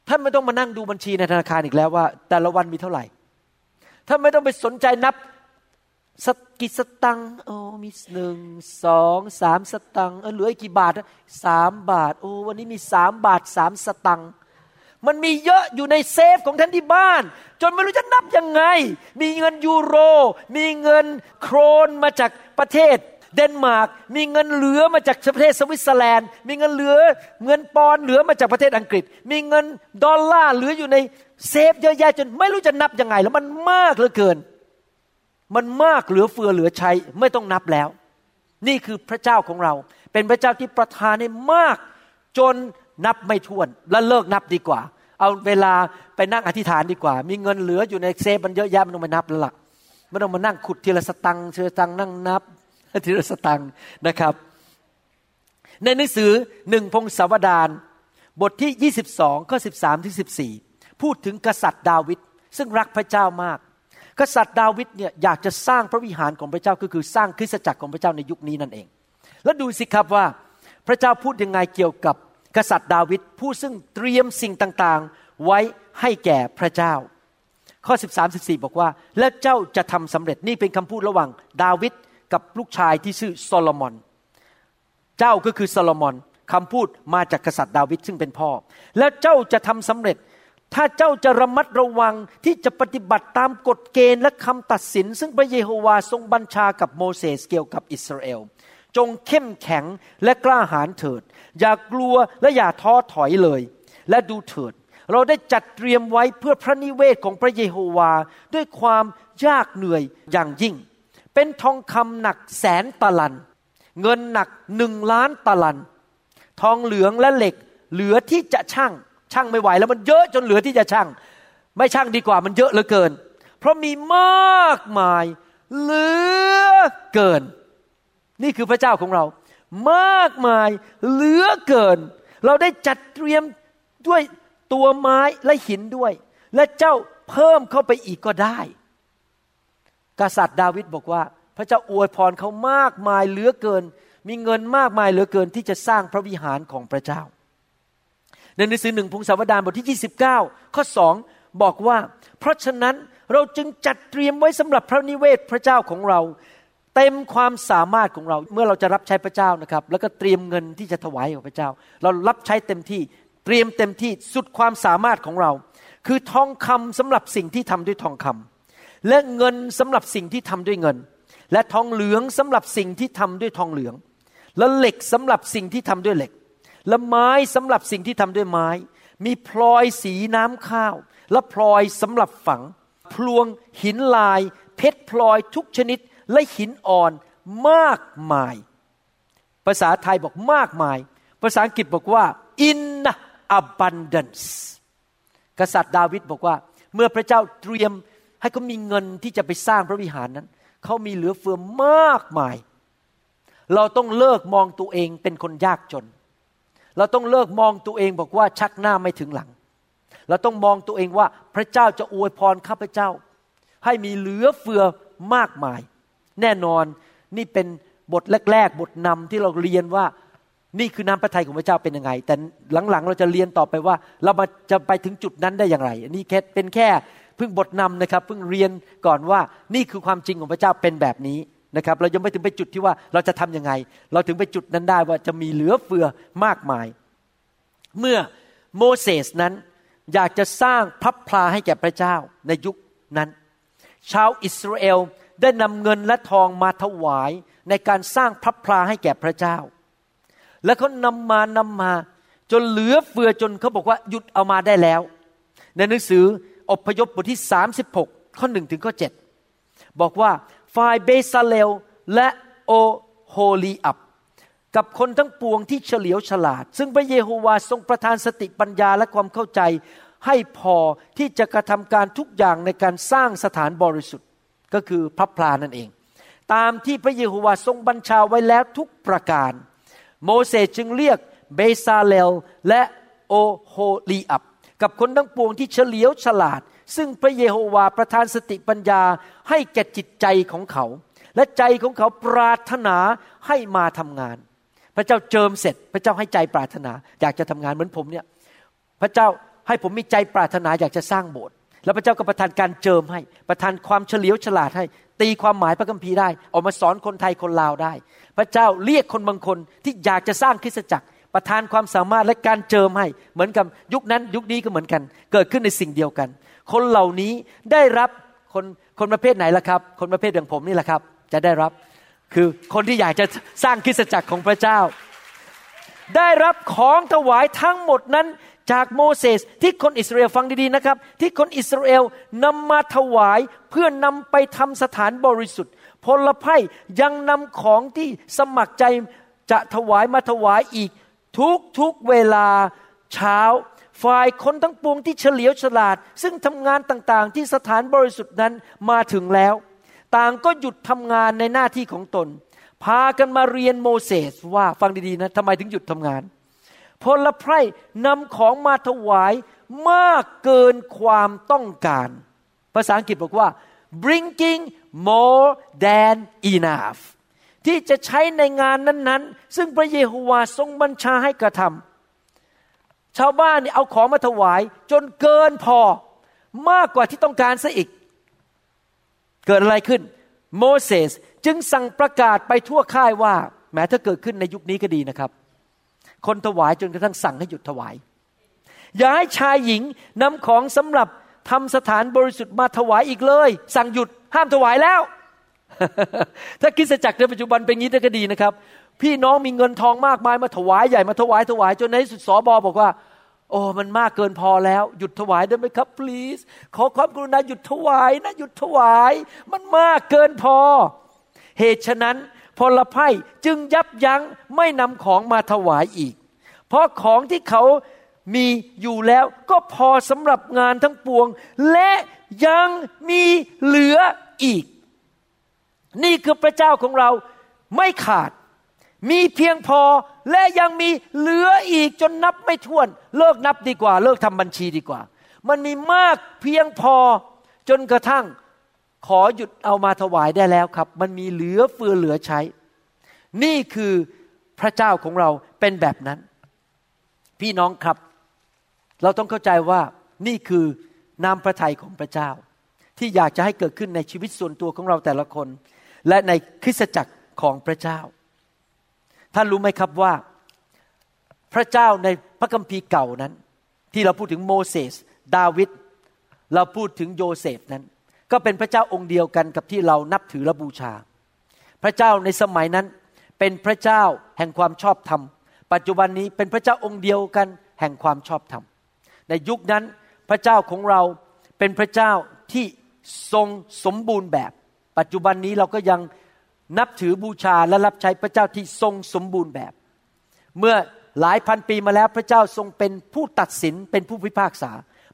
ท่านไม่ต้องมานั่งดูบัญชีในธนาคารอีกแล้วว่า แต่ละวันมีเท่าไหร่ท่านไม่ต้องไปสนใจนับ สกกี่สตางค์โอ้มีหนึ่งสองสามสตางค์เออเหลืออีกกี่บาทสามบาทโอ้วันนี้มีสามบาทสามสตางค์มันมีเยอะอยู่ในเซฟของท่านที่บ้าน จนไม่รู้จะนับยังไง มีเงินยูโร มีเงินโครนมาจากประเทศเดนมาร์กมีเงินเหลือมาจากประเทศสวิตเซอร์แลนด์ มีเงินเหลือเงินปอนด์เหลือมาจากประเทศอังกฤษ มีเงินดอลลาร์เหลืออยู่ในเซฟเยอะแยะจนไม่รู้จะนับยังไง แล้วมันมากเหลือเกิน มันมากเหลือเฟือเหลือใช้ไม่ต้องนับแล้ว นี่คือพระเจ้าของเรา เป็นพระเจ้าที่ประทานให้มาก จนนับไม่ถ้วน และเลิกนับดีกว่า เอาเวลาไปนั่งอธิษฐานดีกว่า มีเงินเหลืออยู่ในเซฟมันเยอะแยะไม่ต้องมานับแล้วล่ะไม่ต้องมานั่งขุดทีละสตังค์ทีละสตังค์นั่งนับทีละสตังค์นะครับ ในหนังสือหนึ่งพงศาวดารบทที่ 22ข้อ13ถึง14 พูดถึงกษัตริย์ดาวิดซึ่งรักพระเจ้ามาก กษัตริย์ดาวิดเนี่ยอยากจะสร้างพระวิหารของพระเจ้าก็คือสร้างคริสตจักรของพระเจ้าในยุคนี้นั่นเอง แล้วดูสิครับว่าพระเจ้าพูดยังไงเกี่ยวกับกษัตริย์ดาวิดผู้ซึ่งเตรียมสิ่งต่างๆ ไว้ให้แก่พระเจ้า ข้อ 13 14 บอกว่า และเจ้าจะทำสำเร็จนี่เป็นคำพูดระหว่างดาวิดกับลูกชายที่ชื่อโซโลมอน เจ้าก็คือโซโลมอนคำพูดมาจากกษัตริย์ดาวิดซึ่งเป็นพ่อ แล้วเจ้าจะทำสำเร็จ ถ้าเจ้าจะระมัดระวังที่จะปฏิบัติตามกฎเกณฑ์และคำตัดสิน ซึ่งพระเยโฮวาทรงบัญชากับโมเสสเกี่ยวกับอิสราเอล จงเข้มแข็งและกล้าหาญเถิด อย่ากลัวและอย่าท้อถอยเลย และดูเถิด เราได้จัดเตรียมไว้เพื่อพระนิเวศของพระเยโฮวาด้วยความยากเหนื่อยอย่างยิ่ง เป็นทองคำหนักแสนตะลัน เงินหนักหนึ่งล้านตะลัน ทองเหลืองและเหล็กเหลือที่จะช่าง ช่างไม่ไหว แล้วมันเยอะจนเหลือที่จะช่าง ไม่ช่างดีกว่ามันเยอะเหลือเกิน เพราะมีมากมายเหลือเกิน นี่คือพระเจ้าของเรา มากมายเหลือเกิน เราได้จัดเตรียมด้วยตัวไม้และหินด้วย และเจ้าเพิ่มเข้าไปอีกก็ได้ กษัตริย์ดาวิดบอกว่า พระเจ้าอวยพรเขามากมายเหลือเกิน มีเงินมากมายเหลือเกินที่จะสร้างพระวิหารของพระเจ้า ในหนังสือหนึ่งพงศาวดารบทที่ 29 ข้อสองบอกว่า เพราะฉะนั้นเราจึงจัดเตรียมไว้สำหรับพระนิเวศพระเจ้าของเรา เต็มความสามารถของเราเมื่อเราจะรับใช้พระเจ้านะครับ แล้วก็เตรียมเงินที่จะถวายกับพระเจ้า เรารับใช้เต็มที่เตรียมเต็มที่สุดความสามารถของเรา คือทองคำสำหรับสิ่งที่ทำด้วยทองคำและเงินสำหรับสิ่งที่ทำด้วยเงิน และทองเหลืองสำหรับสิ่งที่ทำด้วยทองเหลือง และเหล็กสำหรับสิ่งที่ทำด้วยเหล็ก และไม้สำหรับสิ่งที่ทำด้วยไม้ มีพลอยสีน้ำข้าว และพลอยสำหรับฝัง พลวงหินลาย เพชรพลอยทุกชนิดและหินอ่อนมากมาย ภาษาไทยบอกมากมาย ภาษาอังกฤษบอกว่า in abundance กษัตริย์ดาวิดบอกว่า เมื่อพระเจ้าเตรียมให้เขามีเงินที่จะไปสร้างพระวิหารนั้น เขามีเหลือเฟือมากมาย เราต้องเลิกมองตัวเองเป็นคนยากจน เราต้องเลิกมองตัวเองบอกว่าชักหน้าไม่ถึงหลัง เราต้องมองตัวเองว่าพระเจ้าจะอวยพรข้าพเจ้า ให้มีเหลือเฟือมากมาย แน่นอนนี่เป็นบทแรกๆ บทนำที่เราเรียนว่านี่คือน้ำพระทัยของพระเจ้าเป็นยังไง แต่หลังๆ เราจะเรียนต่อไปว่า เรามาจะไปถึงจุดนั้นได้อย่างไร อันนี้แค่เป็นแค่เพิ่งบทนำนะครับเพิ่งเรียนก่อนว่านี่คือความจริงของพระเจ้าเป็นแบบนี้ นะครับเรายังไม่ถึงไปจุดที่ว่าเราจะทํำยังไง เราถึงไปจุดนั้นได้ว่าจะมีเหลือเฟือมากมาย เมื่อโมเสสนั้นอยากจะสร้างพระพลาให้แก่พระเจ้าในยุคนั้น ชาวอิสราเอลได้นำเงินและทองมาถวายในการสร้างพระพลาให้แก่พระเจ้า และเขานำมานำมาจนเหลือเฟือจนเขาบอกว่าหยุดเอามาได้แล้ว ในหนังสืออพยพบทที่ 36 ข้อหนึ่งถึงข้อ 7 บอกว่า ฝ่ายเบซาเลลและโอโฮลีอับ กับคนทั้งปวงที่เฉลียวฉลาด ซึ่งพระเยโฮวาทรงประทานสติปัญญาและความเข้าใจ ให้พอที่จะกระทำการทุกอย่างในการสร้างสถานบริสุทธิ์ ก็คือพระพลานั่นเอง ตามที่พระเยโฮวาทรงบัญชาไว้แล้วทุกประการ โมเสสจึงเรียกเบซาเลลและโอโฮลีอับ กับคนทั้งปวงที่เฉลียวฉลาด ซึ่งพระเยโฮวาประทานสติปัญญาให้แก่จิตใจของเขา และใจของเขาปรารถนาให้มาทำงาน พระเจ้าเจิมเสร็จ พระเจ้าให้ใจปรารถนา อยากจะทำงานเหมือนผมเนี่ยพระเจ้าให้ผมมีใจปรารถนาอยากจะสร้างโบสถ์แล้วพระเจ้าก็ประทานการเจิมให้ ประทานความเฉลียวฉลาดให้ ตีความหมายพระคัมภีร์ได้ ออกมาสอนคนไทยคนลาวได้ พระเจ้าเรียกคนบางคนที่อยากจะสร้างคริสตจักร ประทานความสามารถและการเจิมให้ เหมือนกับยุคนั้นยุคนี้ก็เหมือนกัน เกิดขึ้นในสิ่งเดียวกัน คนเหล่านี้ได้รับคนคนประเภทไหนล่ะครับ คนประเภทอย่างผมนี่แหละครับ จะได้รับคือคนที่อยากจะสร้างคริสตจักรของพระเจ้า ได้รับของถวายทั้งหมดนั้นจากโมเสสที่คนอิสราเอลฟังดีๆนะครับ ที่คนอิสราเอลนำมาถวายเพื่อนำไปทำสถานบริสุทธิ์ พลไพ่ยังนำของที่สมัครใจจะถวายมาถวายอีกทุกทุกเวลาเช้า ฝ่ายคนทั้งปวงที่เฉลียวฉลาด ซึ่งทำงานต่างๆ ที่สถานบริสุทธิ์นั้นมาถึงแล้ว ต่างก็หยุดทำงานในหน้าที่ของตน พากันมาเรียนโมเสสว่าฟังดีๆนะทำไมถึงหยุดทำงาน พลไพร่นำของมาถวายมากเกินความต้องการ ภาษาอังกฤษบอกว่า bringing more than enough ที่จะใช้ในงานนั้นๆ ซึ่งพระเยโฮวาทรงบัญชาให้กระทำ ชาวบ้านนี่เอาของมาถวาย จนเกินพอมากกว่าที่ต้องการซะอีก เกิดอะไรขึ้น โมเสสจึงสั่งประกาศไปทั่วค่ายว่า แม้ถ้าเกิดขึ้นในยุคนี้ก็ดีนะครับ คนถวายจนกระทั่งสั่งให้หยุดถวาย อย่าให้ชายหญิงนำของสำหรับทำสถานบริสุทธิ์มาถวายอีกเลย สั่งหยุดห้ามถวายแล้ว ถ้าคิดจักรในปัจจุบันเป็นงี้ก็ดีนะครับ พี่น้องมีเงินทองมากมายมาถวายใหญ่มาถวายถวายจนในสุดสอบอบอกว่า โอ้มันมากเกินพอแล้ว หยุดถวายได้ไหมครับ please ขอความกรุณาหยุดถวายนะหยุดถวาย มันมากเกินพอ เหตุฉะนั้นพลไพ่จึงยับยั้งไม่นำของมาถวายอีก เพราะของที่เขามีอยู่แล้วก็พอสำหรับงานทั้งปวง และยังมีเหลืออีก นี่คือพระเจ้าของเราไม่ขาด มีเพียงพอและยังมีเหลืออีกจนนับไม่ถ้วน เลิกนับดีกว่า เลิกทำบัญชีดีกว่า มันมีมากเพียงพอจนกระทั่งขอหยุดเอามาถวายได้แล้วครับ มันมีเหลือเฟือเหลือใช้ นี่คือพระเจ้าของเราเป็นแบบนั้น พี่น้องครับ เราต้องเข้าใจว่านี่คือนามพระทัยของพระเจ้า ที่อยากจะให้เกิดขึ้นในชีวิตส่วนตัวของเราแต่ละคน และในคริสตจักรของพระเจ้า ท่านรู้ไหมครับว่า พระเจ้าในพระคัมภีร์เก่านั้น ที่เราพูดถึงโมเสสดาวิดเราพูดถึงโยเซฟนั้น ก็เป็นพระเจ้าองค์เดียวกันกับที่เรานับถือและบูชา พระเจ้าในสมัยนั้นเป็นพระเจ้าแห่งความชอบธรรม ปัจจุบันนี้เป็นพระเจ้าองค์เดียวกันแห่งความชอบธรรม ในยุคนั้นพระเจ้าของเราเป็นพระเจ้าที่ทรงสมบูรณ์แบบ ปัจจุบันนี้เราก็ยัง นับถือบูชาและรับใช้พระเจ้าที่ทรงสมบูรณ์แบบ เมื่อหลายพันปีมาแล้วพระเจ้าทรงเป็นผู้ตัดสินเป็นผู้พิพากษา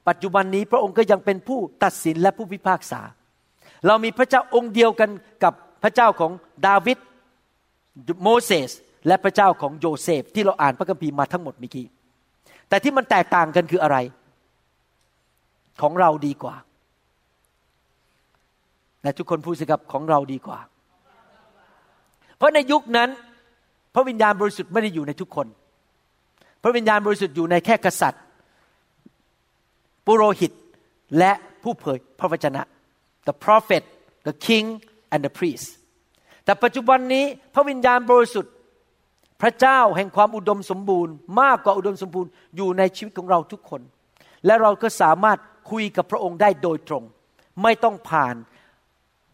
ปัจจุบันนี้พระองค์ก็ยังเป็นผู้ตัดสินและผู้พิพากษา เรามีพระเจ้าองค์เดียวกันกับพระเจ้าของดาวิดโมเสสและพระเจ้าของโยเซฟที่เราอ่านพระคัมภีร์มาทั้งหมดเมื่อกี้แต่ที่มันแตกต่างกันคืออะไร ของเราดีกว่าและทุกคนพูดสิครับของเราดีกว่า เพราะในยุคนั้น พระวิญญาณบริสุทธิ์ไม่ได้อยู่ในทุกคน พระวิญญาณบริสุทธิ์อยู่ในแค่กษัตริย์ ปุโรหิตและผู้เผยพระวจนะ the prophet the king and the priest แต่ปัจจุบันนี้พระวิญญาณบริสุทธิ์ พระเจ้าแห่งความอุดมสมบูรณ์ มากกว่าอุดมสมบูรณ์อยู่ในชีวิตของเราทุกคน และเราก็สามารถคุยกับพระองค์ได้โดยตรง ไม่ต้องผ่าน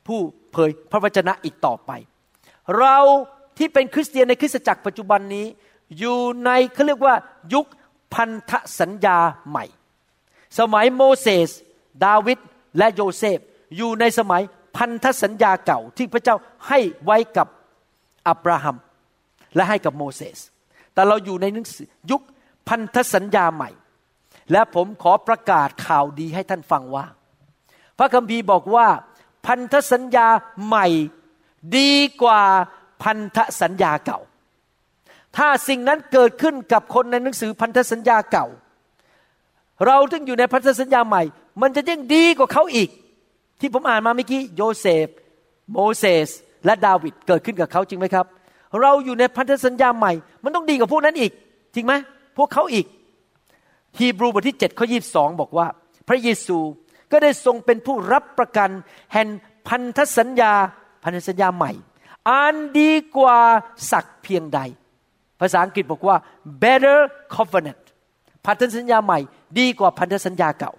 ผู้เผยพระวจนะอีกต่อไป เราที่เป็นคริสเตียนในคริสตจักรปัจจุบันนี้ อยู่ในเขาเรียกว่ายุคพันธสัญญาใหม่ สมัยโมเสส ดาวิดและโยเซฟ อยู่ในสมัยพันธสัญญาเก่าที่พระเจ้าให้ไว้กับอับราฮัม และให้กับโมเสส แต่เราอยู่ในนยุคพันธสัญญาใหม่ และผมขอประกาศข่าวดีให้ท่านฟังว่า พระคัมภีร์บอกว่าพันธสัญญาใหม่ ดีกว่าพันธสัญญาเก่า ถ้าสิ่งนั้นเกิดขึ้นกับคนในหนังสือพันธสัญญาเก่า เราซึ่งอยู่ในพันธสัญญาใหม่ มันจะยิ่งดีกว่าเขาอีก ที่ผมอ่านมาเมื่อกี้โยเซฟ โมเสสและดาวิดเกิดขึ้นกับเขาจริงไหมครับ เราอยู่ในพันธสัญญาใหม่ มันต้องดีกว่าพวกนั้นอีก จริงไหมพวกเขาอีกฮีบรูบทที่7ข้อยีบอกว่า พระเยซูก็ได้ทรงเป็นผู้รับประกันแห่งพันธสัญญา พันธสัญญาใหม่ อันดีกว่าสักเพียงใด ภาษาอังกฤษบอกว่า better covenant พันธสัญญาใหม่ดีกว่าพันธสัญญาเก่า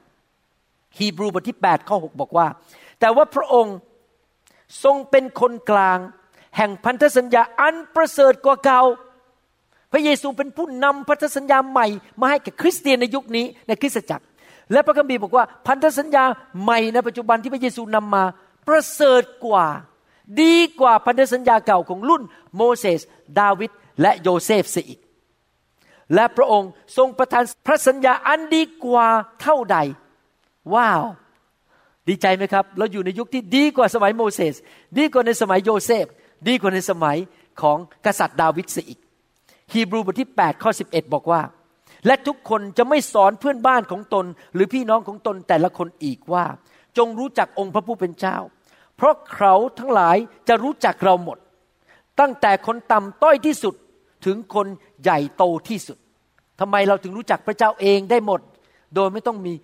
ฮีบรูบทที่8ข้อ6บอกว่า แต่ว่าพระองค์ทรงเป็นคนกลาง แห่งพันธสัญญาอันประเสริฐกว่าเก่า พระเยซูเป็นผู้นำพันธสัญญาใหม่ มาให้กับคริสเตียนในยุคนี้ในคริสตจักร และพระคัมภีร์บอกว่าพันธสัญญาใหม่ในปัจจุบันที่พระเยซูนำมาประเสริฐกว่า ดีกว่าพันธสัญญาเก่าของรุ่นโมเสส ดาวิดและโยเซฟเสียอีก และพระองค์ทรงประทานพระสัญญาอันดีกว่าเท่าใด ว้าว ดีใจไหมครับ เราอยู่ในยุคที่ดีกว่าสมัยโมเสส ดีกว่าในสมัยโยเซฟ ดีกว่าในสมัยของกษัตริย์ดาวิดเสียอีก ฮีบรูบทที่ 8 ข้อ 11 บอกว่า และทุกคนจะไม่สอนเพื่อนบ้านของตน หรือพี่น้องของตนแต่ละคนอีกว่า จงรู้จักองค์พระผู้เป็นเจ้า เพราะเขาทั้งหลายจะรู้จักเราหมด ตั้งแต่คนต่ำต้อยที่สุดถึงคนใหญ่โตที่สุดทำไมเราถึงรู้จักพระเจ้าเองได้หมด โดยไม่ต้องมี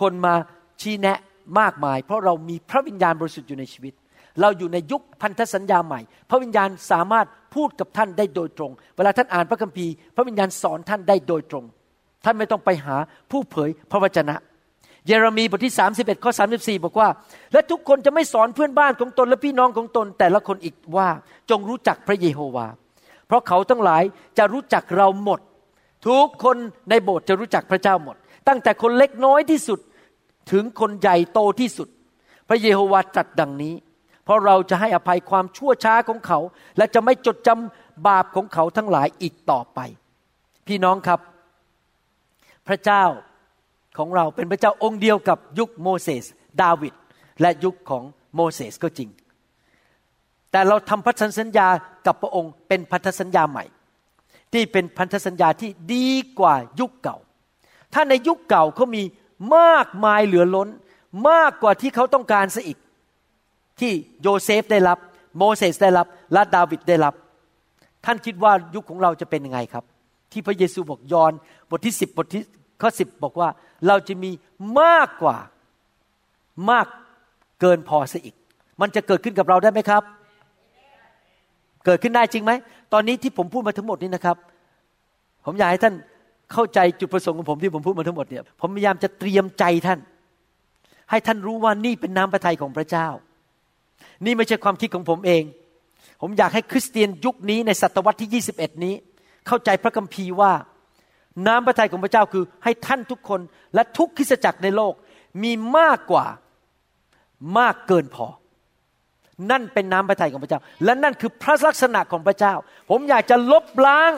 คนมาชี้แนะมากมาย เพราะเรามีพระวิญญาณบริสุทธิ์อยู่ในชีวิต เราอยู่ในยุคพันธสัญญาใหม่ พระวิญญาณสามารถพูดกับท่านได้โดยตรง เวลาท่านอ่านพระคัมภีร์ พระวิญญาณสอนท่านได้โดยตรง ท่านไม่ต้องไปหาผู้เผยพระวจนะ เยเรมีบทที่ 31 ข้อ 34 บอกว่า และทุกคนจะไม่สอนเพื่อนบ้านของตนและพี่น้องของตน แต่ละคนอีกว่าจงรู้จักพระเยโฮวา เพราะเขาทั้งหลายจะรู้จักเราหมด ทุกคนในโบสถ์จะรู้จักพระเจ้าหมด ตั้งแต่คนเล็กน้อยที่สุดถึงคนใหญ่โตที่สุด พระเยโฮวาตรัสดังนี้ เพราะเราจะให้อภัยความชั่วช้าของเขา และจะไม่จดจำบาปของเขาทั้งหลายอีกต่อไป พี่น้องครับ พระเจ้า ของเราเป็นพระเจ้าองค์เดียวกับยุคโมเสสดาวิดและยุคของโมเสสก็จริง แต่เราทำพันธสัญญากับพระองค์เป็นพันธสัญญาใหม่ ที่เป็นพันธสัญญาที่ดีกว่ายุคเก่า ถ้าในยุคเก่าเขามีมากมายเหลือล้น มากกว่าที่เขาต้องการซะอีก ที่โยเซฟได้รับ โมเสสได้รับและดาวิดได้รับ ท่านคิดว่ายุคของเราจะเป็นยังไงครับ ที่พระเยซูบอกยอห์นบทที่สิบบทที่ข้อสิบบอกว่าเราจะมีมากกว่ามากเกินพอซะอีก มันจะเกิดขึ้นกับเราได้ไหมครับ เกิดขึ้นได้จริงไหม ตอนนี้ที่ผมพูดมาทั้งหมดนี้นะครับ ผมอยากให้ท่านเข้าใจจุดประสงค์ของผมที่ผมพูดมาทั้งหมดเนี่ย ผมพยายามจะเตรียมใจท่าน ให้ท่านรู้ว่านี่เป็นน้ำพระทัยของพระเจ้า นี่ไม่ใช่ความคิดของผมเอง ผมอยากให้คริสเตียนยุคนี้ในศตวรรษที่ 21 นี้ เข้าใจพระคัมภีร์ว่า น้ำพระทัยของพระเจ้าคือให้ท่านทุกคนและทุกคริสจักรในโลกมีมากกว่ามากเกินพอ นั่นเป็นน้ำพระทัยของพระเจ้า และนั่นคือพระลักษณะของพระเจ้า ผมอยากจะลบล้าง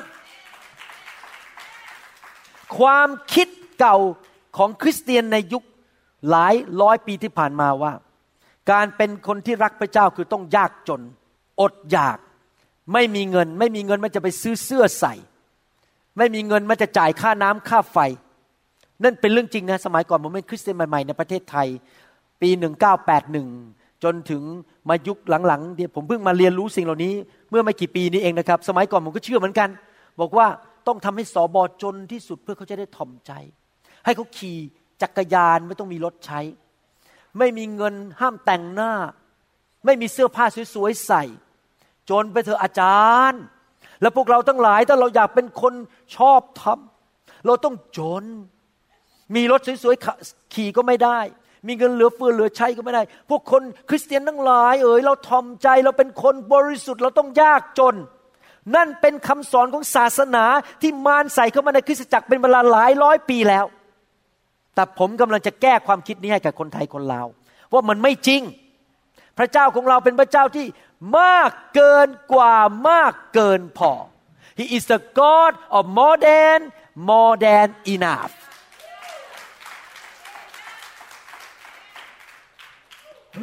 ความคิดเก่าของคริสเตียนในยุคหลายร้อยปีที่ผ่านมาว่า การเป็นคนที่รักพระเจ้าคือต้องยากจน อดอยาก ไม่มีเงิน ไม่มีเงินมันจะไปซื้อเสื้อใส่ ไม่มีเงินมันจะจ่ายค่าน้ำค่าไฟ นั่นเป็นเรื่องจริงนะสมัยก่อนผมเป็นคริสเตียนใหม่ๆในประเทศไทย ปี 1981 จนถึงมายุคหลังๆเดี๋ยวผมเพิ่งมาเรียนรู้สิ่งเหล่านี้ เมื่อไม่กี่ปีนี้เองนะครับ สมัยก่อนผมก็เชื่อเหมือนกัน บอกว่าต้องทำให้สอบอจนที่สุดเพื่อเขาจะได้ถ่อมใจ ให้เขาขี่จักรยานไม่ต้องมีรถใช้ ไม่มีเงินห้ามแต่งหน้า ไม่มีเสื้อผ้าสวยๆใส่ จนไปเถอะอาจารย์ แล้วพวกเราทั้งหลายถ้าเราอยากเป็นคนชอบทำเราต้องจน มีรถสวยๆขี่ก็ไม่ได้ มีเงินเหลือเฟือเหลือใช้ก็ไม่ได้ พวกคนคริสเตียนทั้งหลาย เอ๋ยเราทอมใจเราเป็นคนบริสุทธิ์เราต้องยากจน นั่นเป็นคำสอนของศาสนาที่มารใส่เข้ามาในคริสตจักรเป็นเวลาหลายร้อยปีแล้ว แต่ผมกำลังจะแก้ความคิดนี้ให้กับคนไทยคนลาวว่ามันไม่จริง พระเจ้าของเราเป็นพระเจ้าที่ มากเกินกว่ามากเกินพอ He is the God of more than more than enough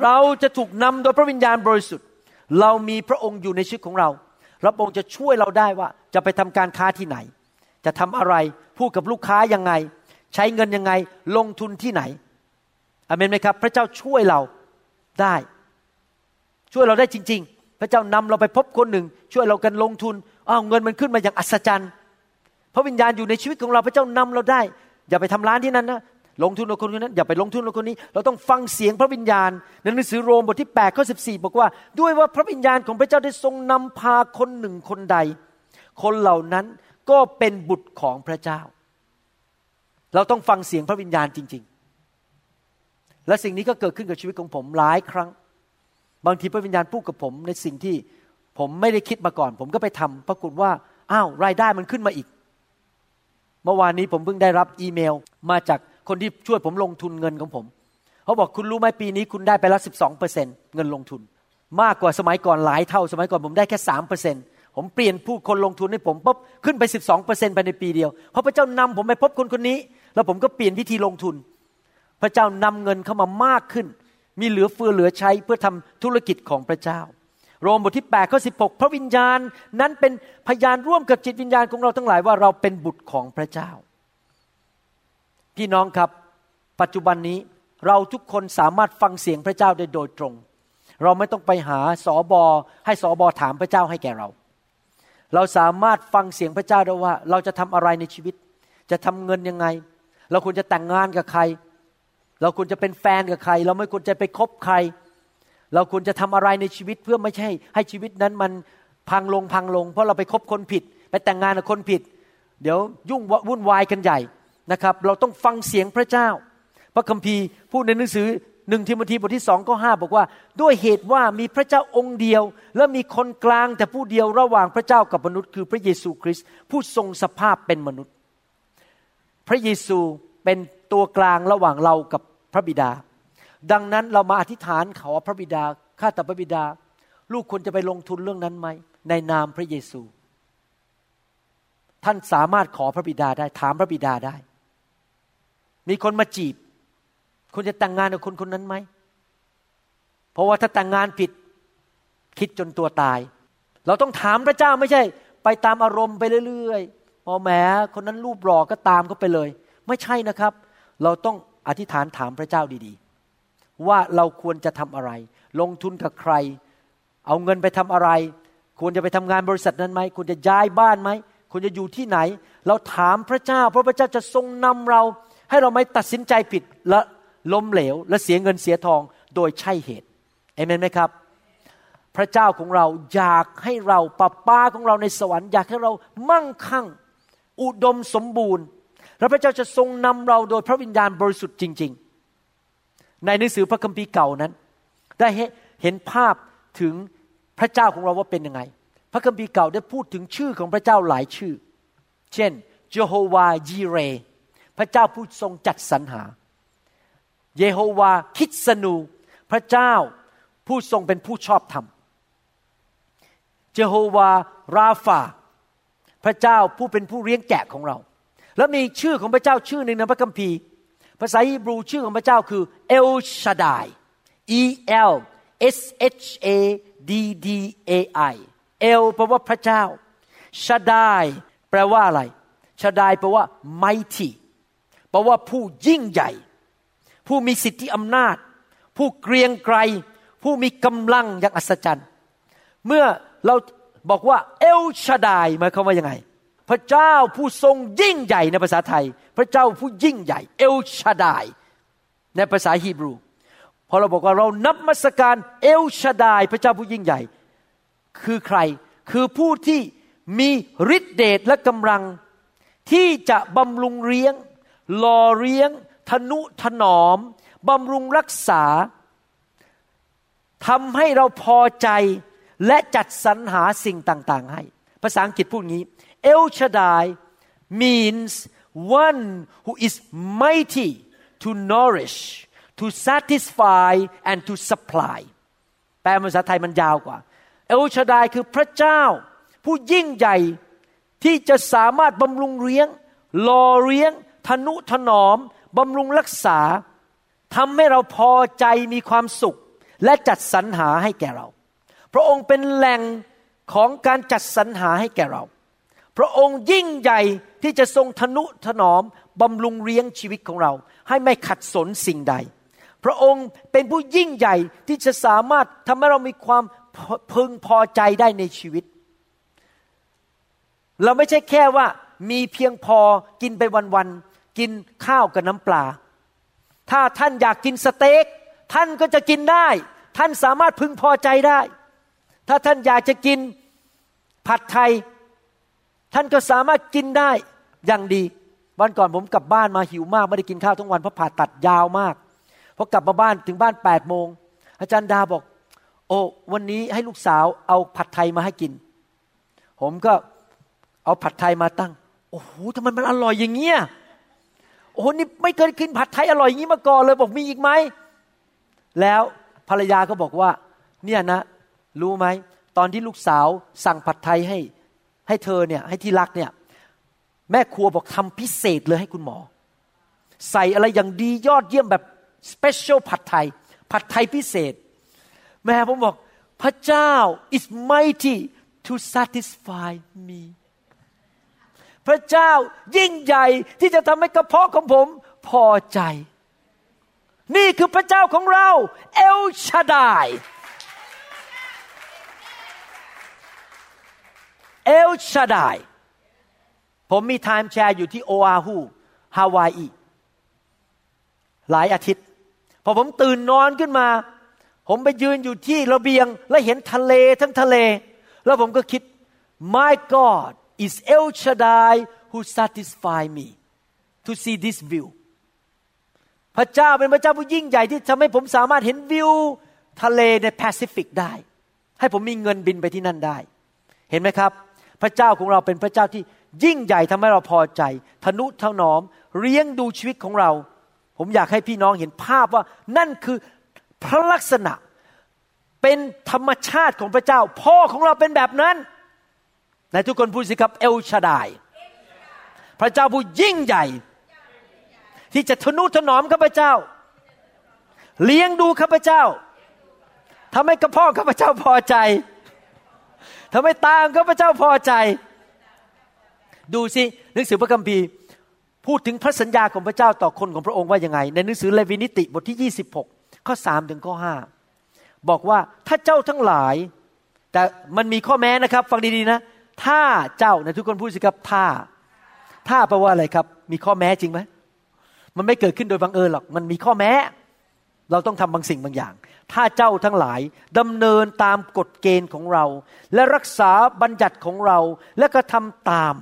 เราจะถูกนำโดยพระวิญญาณบริสุทธิ์ เรามีพระองค์อยู่ในชีวิตของเราพระองค์จะช่วยเราได้ว่าจะไปทำการค้าที่ไหน จะทำอะไรพูดกับลูกค้ายังไง ใช้เงินยังไงลงทุนที่ไหนอเมนไหมครับ พระเจ้าช่วยเราได้ ช่วยเราได้จริง ๆ พระเจ้านำเราไปพบคนหนึ่ง ช่วยเรากันลงทุนอ้าวเงินมันขึ้นมาอย่างอัศจรรย์พระวิญญาณอยู่ในชีวิตของเราพระเจ้านำเราได้ อย่าไปทำร้านที่นั้นนะลงทุนกับคนคนนั้นอย่าไปลงทุนกับคนนี้ เราต้องฟังเสียงพระวิญญาณในหนังสือโรมบทที่8ข้อ14บอกว่า ด้วยว่าพระวิญญาณของพระเจ้าได้ทรงนำพาคนหนึ่งคนใด คนเหล่านั้นก็เป็นบุตรของพระเจ้า เราต้องฟังเสียงพระวิญญาณจริง ๆ และสิ่งนี้ก็เกิดขึ้นกับชีวิตของผมหลายครั้ง บางทีพระวิญญาณพูดกับผมในสิ่งที่ผมไม่ได้คิดมาก่อน ผมก็ไปทำปรากฏว่าอ้าวรายได้มันขึ้นมาอีก เมื่อวานนี้ผมเพิ่งได้รับอีเมล มาจากคนที่ช่วยผมลงทุนเงินของผมเขาบอกคุณรู้ไหมปีนี้คุณได้ไปล้วสิบสองเปอร์เซ็นเงินลงทุน มากกว่าสมัยก่อนหลายเท่า สมัยก่อนผมได้แค่สามเปอร์เซ็นผมเปลี่ยนผู้คนลงทุนให้ผมปุ๊บขึ้นไปสิบสองเปอร์เซ็นภายในปีเดียวเพราะพระเจ้านำผมไปพบคนคนนี้ แล้วผมก็เปลี่ยนวิธีลงทุน พระเจ้านำเงินเข้ามามากขึ้น มีเหลือเฟือเหลือใช้เพื่อทำธุรกิจของพระเจ้า โรมบทที่8ข้อ16 พระวิญญาณนั้นเป็นพยานร่วมกับจิตวิญญาณของเราทั้งหลายว่าเราเป็นบุตรของพระเจ้า พี่น้องครับ ปัจจุบันนี้เราทุกคนสามารถฟังเสียงพระเจ้าได้โดยตรง เราไม่ต้องไปหาสอบอให้สอบอถามพระเจ้าให้แก่เรา เราสามารถฟังเสียงพระเจ้าได้ว่า เราจะทำอะไรในชีวิต จะทำเงินยังไง เราควรจะแต่งงานกับใคร เราควรจะเป็นแฟนกับใคร เราไม่ควรจะไปคบใคร เราควรจะทำอะไรในชีวิตเพื่อไม่ใช่ให้ชีวิตนั้นมันพังลงพังลง เพราะเราไปคบคนผิด ไปแต่งงานกับคนผิด เดี๋ยวยุ่งวุ่นวายกันใหญ่นะครับ เราต้องฟังเสียงพระเจ้า พระคัมภีร์พูดในหนังสือหนึ่งทิโมธีบทที่สองข้อห้าบอกว่า ด้วยเหตุว่ามีพระเจ้าองค์เดียว และมีคนกลางแต่ผู้เดียวระหว่างพระเจ้ากับมนุษย์ คือพระเยซูคริสต์ผู้ทรงสภาพเป็นมนุษย์ พระเยซูเป็นตัวกลางระหว่างเรากับ พระบิดา ดังนั้นเรามาอธิษฐานขอพระบิดาข้าแต่พระบิดา ลูกควรจะไปลงทุนเรื่องนั้นไหม ในนามพระเยซู ท่านสามารถขอพระบิดาได้ ถามพระบิดาได้ มีคนมาจีบ คุณจะแต่งงานกับคนคนนั้นไหม เพราะว่าถ้าแต่งงานผิดคิดจนตัวตาย เราต้องถามพระเจ้าไม่ใช่ ไปตามอารมณ์ไปเรื่อยๆพอแหมคนนั้นรูปหล่อก็ตามเขาไปเลย ไม่ใช่นะครับ เราต้อง อธิษฐานถามพระเจ้าดีๆ ว่าเราควรจะทำอะไร ลงทุนกับใคร เอาเงินไปทำอะไร ควรจะไปทำงานบริษัทนั้นไหมควรจะย้ายบ้านไหมควรจะอยู่ที่ไหน เราถามพระเจ้า เพราะพระเจ้าจะทรงนำเรา ให้เราไม่ตัดสินใจผิดและล้มเหลว และเสียเงินเสียทองโดยใช่เหตุเอเมนไหมครับ พระเจ้าของเราอยากให้เราป้าป้าของเราในสวรรค์อยากให้เรามั่งคั่ง อุดมสมบูรณ์ และพระเจ้าจะทรงนำเราโดยพระวิญญาณบริสุทธิ์จริง ๆ ในหนังสือพระคัมภีร์เก่านั้น ได้เห็นภาพถึงพระเจ้าของเราว่าเป็นยังไง พระคัมภีร์เก่าได้พูดถึงชื่อของพระเจ้าหลายชื่อ เช่นเยโฮวาจีเร พระเจ้าผู้ทรงจัดสรรหา เยโฮวาคิดสนูพระเจ้าผู้ทรงเป็นผู้ชอบธรรม เยโฮวาราฟา พระเจ้าผู้เป็นผู้เลี้ยงแกะของเรา แล้วมีชื่อของพระเจ้าชื่อหนึ่งในพระคัมภีร์ ภาษาฮีบรูชื่อของพระเจ้าคือเอลชาดาย E L S H A D D A I เอลแปลว่าพระเจ้าชาดายแปลว่าอะไรชาดายแปลว่า mighty แปลว่าผู้ยิ่งใหญ่ ผู้มีสิทธิอำนาจ ผู้เกรียงไกร ผู้มีกำลังอย่างอัศจรรย์ เมื่อเราบอกว่าเอลชาดายหมายความว่ายังไง พระเจ้าผู้ทรงยิ่งใหญ่ในภาษาไทย พระเจ้าผู้ยิ่งใหญ่ เอลชาดาย ในภาษาฮีบรูพอเราบอกว่าเรานับมัสการเอลชาดาย พระเจ้าผู้ยิ่งใหญ่ คือใครคือผู้ที่มีฤทธิเดชและกำลัง ที่จะบำรุงเลี้ยงหล่อเลี้ยง ทนุถนอมบำรุงรักษาทำให้เราพอใจและจัดสรรหาสิ่งต่าง ๆ ให้ ภาษาอังกฤษพูดงี้ El Shaddai means one who is mighty to nourish to satisfy and to supply แปลภาษาไทยมันยาวกว่า El Shaddai คือพระเจ้า ผู้ยิ่งใหญ่ที่จะสามารถบำรุงเลี้ยงหล่อเลี้ยง ทนุถนอมบำรุงรักษาทำให้เราพอใจมีความสุข และจัดสรรหาให้แก่เรา พระองค์เป็นแหล่งของการจัดสรรหาให้แก่เรา พระองค์ยิ่งใหญ่ที่จะทรงทนุถนอมบำรุงเลี้ยงชีวิตของเรา ให้ไม่ขัดสนสิ่งใด พระองค์เป็นผู้ยิ่งใหญ่ที่จะสามารถทำให้เรามีความพึงพอใจได้ในชีวิต เราไม่ใช่แค่ว่ามีเพียงพอกินไปวันๆกินข้าวกับน้ำปลา ถ้าท่านอยากกินสเต็กท่านก็จะกินได้ ท่านสามารถพึงพอใจได้ ถ้าท่านอยากจะกินผัดไทย ท่านก็สามารถกินได้อย่างดี วันก่อนผมกลับบ้านมาหิวมากไม่ได้กินข้าวทั้งวันเพราะผ่าตัดยาวมากพอกลับมาบ้านถึงบ้านแปดโมงอาจารย์ดาบอก โอ้วันนี้ให้ลูกสาวเอาผัดไทยมาให้กิน ผมก็เอาผัดไทยมาตั้ง โอ้โหทำไมมันอร่อยอย่างเงี้ยโอ้นี่ไม่เคยกินผัดไทยอร่อยอย่างนี้มาก่อนเลยบอกมีอีกไหมแล้วภรรยาก็บอกว่า เนี่ยนะ รู้ไหมตอนที่ลูกสาวสั่งผัดไทยให้ ให้เธอเนี่ยให้ที่รักเนี่ยแม่ครัวบอกทำพิเศษเลยให้คุณหมอ ใส่อะไรอย่างดียอดเยี่ยมแบบspecial ผัดไทย ผัดไทยพิเศษ แม่ผมบอกพระเจ้า is mighty to satisfy me พระเจ้ายิ่งใหญ่ที่จะทำให้กระเพาะของผมพอใจ นี่คือพระเจ้าของเรา เอลชาดาย เอลชาดาย ผมมี timeshare อยู่ที่โออาฮูฮาวายอีหลายอาทิตย์ พอผมตื่นนอนขึ้นมา ผมไปยืนอยู่ที่ระเบียง และเห็นทะเลทั้งทะเล แล้วผมก็คิด my God is El Shaddai who satisfy me to see this view พระเจ้าเป็นพระเจ้าผู้ยิ่งใหญ่ที่ทำให้ผมสามารถเห็นวิวทะเลในแปซิฟิกได้ ให้ผมมีเงินบินไปที่นั่นได้ เห็นไหมครับ พระเจ้าของเราเป็นพระเจ้าที่ยิ่งใหญ่ทำให้เราพอใจทนุถนอมเลี้ยงดูชีวิตของเรา ผมอยากให้พี่น้องเห็นภาพว่านั่นคือพระลักษณะเป็นธรรมชาติของพระเจ้า พ่อของเราเป็นแบบนั้นในทุกคนพูดสิครับเอลชาดาย พระเจ้าผู้ยิ่งใหญ่ ที่จะทนุถนอมข้าพเจ้า เลี้ยงดูข้าพเจ้าทำให้กระพาะข้าพเจ้าพอใจ ทำให้ตามข้าพเจ้าพอใจ ดูสิหนังสือพระคัมภีร์พูดถึงพระสัญญาของพระเจ้าต่อคนของพระองค์ว่ายังไง ในหนังสือเลวีนิติบทที่ 26 ข้อ 3 ถึงข้อ 5 บอกว่าถ้าเจ้าทั้งหลาย แต่มันมีข้อแม้นะครับ ฟังดีๆนะ ถ้าเจ้าในทุกคนพูดสิครับถ้า ถ้าแปลว่าอะไรครับ มีข้อแม้จริงไหมมันไม่เกิดขึ้นโดยบังเอิญหรอก มันมีข้อแม้ เราต้องทำบางสิ่งบางอย่าง ถ้าเจ้าทั้งหลายดำเนินตามกฎเกณฑ์ของเรา และรักษาบัญญัติของเราและก็ทำตาม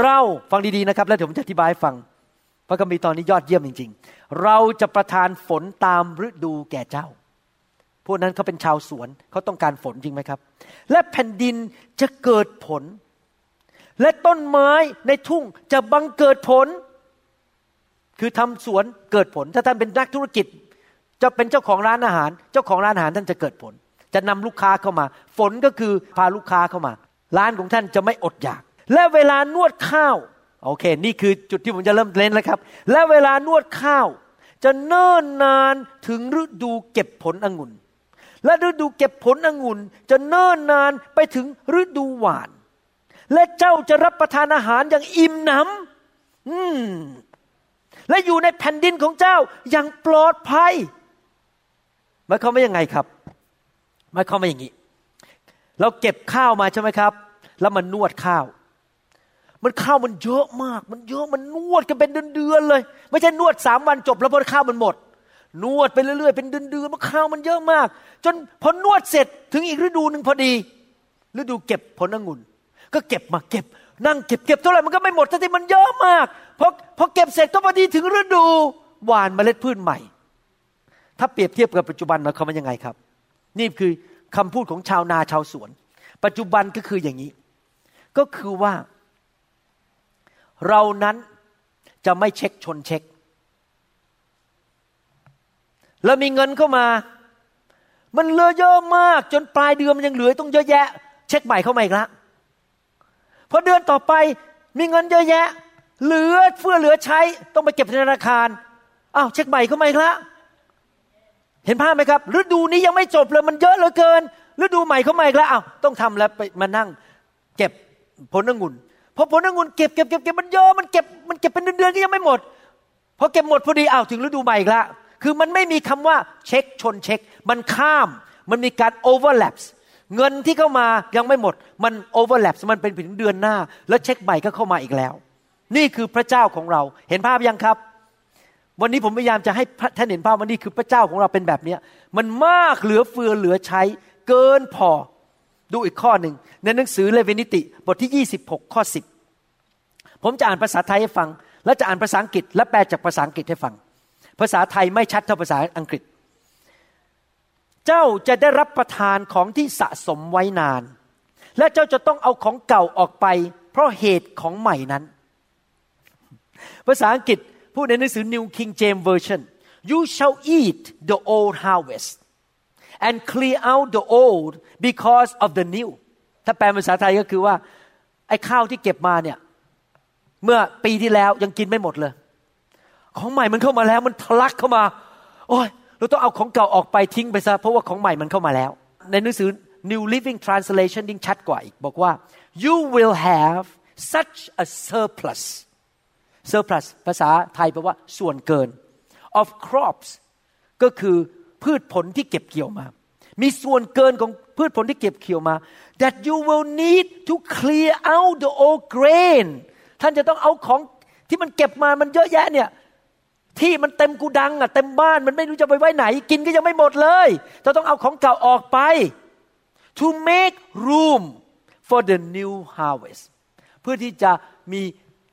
เราฟังดีๆนะครับ แล้วผมจะอธิบายฟัง พระคัมภีร์ตอนนี้ยอดเยี่ยมจริง ๆ เราจะประทานฝนตามฤดูแก่เจ้า พวกนั้นเขาเป็นชาวสวนเขาต้องการฝนจริงไหมครับ และแผ่นดินจะเกิดผล และต้นไม้ในทุ่งจะบังเกิดผล คือทำสวนเกิดผล ถ้าท่านเป็นนักธุรกิจ จะเป็นเจ้าของร้านอาหาร เจ้าของร้านอาหารท่านจะเกิดผล จะนำลูกค้าเข้ามา ฝนก็คือพาลูกค้าเข้ามา ร้านของท่านจะไม่อดอยาก และเวลานวดข้าว โอเค นี่คือจุดที่ผมจะเริ่มเล่นแล้วครับ และเวลานวดข้าว จะเนิ่นนานถึงฤดูเก็บผลองุ่น และฤดูเก็บผลองุ่น จะเนิ่นนานไปถึงฤดูหวาน และเจ้าจะรับประทานอาหารอย่างอิ่มหนำอืมและอยู่ในแผ่นดินของเจ้าอย่างปลอดภัย หมายความว่ายังไงครับหมายความว่าอย่างนี้ เราเก็บข้าวมาใช่ไหมครับ แล้วมันนวดข้าว มันข้าวมันเยอะมาก มันเยอะมันนวดกันเป็นเดือนๆเลย ไม่ใช่นวดสามวันจบ แล้วพอข้าวมันหมด นวดไปเรื่อยๆเป็นเดือนๆมันข้าวมันเยอะมาก จนพอนวดเสร็จถึงอีกฤดูหนึ่งพอดี ฤดูเก็บผลองุ่น ก็เก็บมาเก็บ นั่งเก็บเก็บเท่าไหร่มันก็ไม่หมดแต่ที่มันเยอะมากพอพอเก็บเสร็จก็พอดีถึงฤดูหวานเมล็ดพืชใหม่ ถ้าเปรียบเทียบกับปัจจุบันเราเขามันยังไงครับ นี่คือคำพูดของชาวนาชาวสวน ปัจจุบันก็คืออย่างนี้ ก็คือว่า เรานั้นจะไม่เช็คชนเช็ค แล้วมีเงินเข้ามา มันเหลือเยอะมาก จนปลายเดือนมันยังเหลือต้องเยอะแยะ เช็คใหม่เข้ามาอีกแล้วพอเดือนต่อไปมีเงินเยอะแยะ เหลือเฟื่อเหลือใช้ต้องไปเก็บธนาคารอ้าวเช็คใหม่เข้ามาอีกแล้ว เห็นภาพไหมครับฤดูนี้ยังไม่จบเลยมันเยอะเหลือเกินฤดูใหม่เข้ามาอีกแล้วอ้าวต้องทำแล้วไปมานั่ง เก็บผลองุ่นพอผลองุ่นเก็บเก็บเก็บเก็บมันเยอะมันเก็บมันเก็บเป็นเดือนๆก็ยังไม่หมดพอเก็บหมดพอดีอ้าวถึงฤดูใหม่อีกแล้วคือมันไม่มีคำว่าเช็คชนเช็ค มันข้าม มันมีการ overlap เงินที่เข้ามายังไม่หมด มัน overlap มันเป็นถึงเดือนหน้า แล้วเช็คใหม่ก็เข้ามาอีกแล้ว นี่คือพระเจ้าของเราเห็นภาพยังครับ วันนี้ผมพยายามจะให้ท่านเห็นภาพว่านี่คือพระเจ้าของเราเป็นแบบนี้มันมากเหลือเฟือเหลือใช้เกินพอดูอีกข้อหนึ่งในหนังสือเลวีนิติบทที่ 26 ข้อ 10 ผมจะอ่านภาษาไทยให้ฟัง แล้วจะอ่านภาษาอังกฤษ และแปลจากภาษาอังกฤษให้ฟัง ภาษาไทยไม่ชัดเท่าภาษาอังกฤษ เจ้าจะได้รับประทานของที่สะสมไว้นาน และเจ้าจะต้องเอาของเก่าออกไป เพราะเหตุของใหม่นั้น ภาษาอังกฤษ พูดในหนังสือ New King James Version you shall eat the old harvest and clear out the old because of the new ถ้าแปลภาษาไทยก็คือว่า ไอ้ข้าวที่เก็บมาเนี่ย เมื่อปีที่แล้วยังกินไม่หมดเลย ของใหม่มันเข้ามาแล้วมันทะลักเข้ามา โอ้ยเราต้องเอาของเก่าออกไปทิ้งไปซะเพราะว่าของใหม่มันเข้ามาแล้ว ในหนังสือ New Living Translation ยิ่งชัดกว่าอีก บอกว่า you will have such a surplus surplus ภาษาไทยแปลว่าส่วนเกิน of crops ก็คือพืชผลที่เก็บเกี่ยวมา มีส่วนเกินของพืชผลที่เก็บเกี่ยวมา that you will need to clear out the old grain ท่านจะต้องเอาของที่มันเก็บมามันเยอะแยะเนี่ยที่มันเต็มกูดังอะเต็มบ้านมันไม่รู้จะไปไว้ไหน กินก็ยังไม่หมดเลยเราต้องเอาของเก่าออกไป to make room for the new harvest เพื่อที่จะมี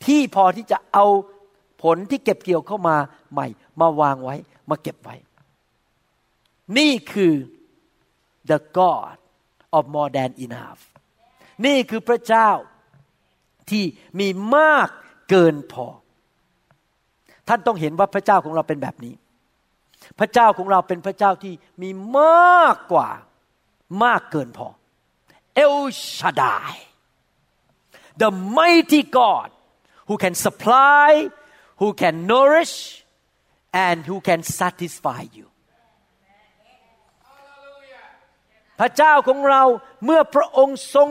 ที่พอที่จะเอาผลที่เก็บเกี่ยวเข้ามาใหม่ มาวางไว้ มาเก็บไว้ นี่คือ the God of more than enough นี่คือพระเจ้าที่มีมากเกินพอ ท่านต้องเห็นว่าพระเจ้าของเราเป็นแบบนี้ พระเจ้าของเราเป็นพระเจ้าที่มีมากกว่ามากเกินพอ El Shaddai the mighty God who can supply who can nourish and who can satisfy you พระเจ้าของเราเมื่อพระองค์ทรง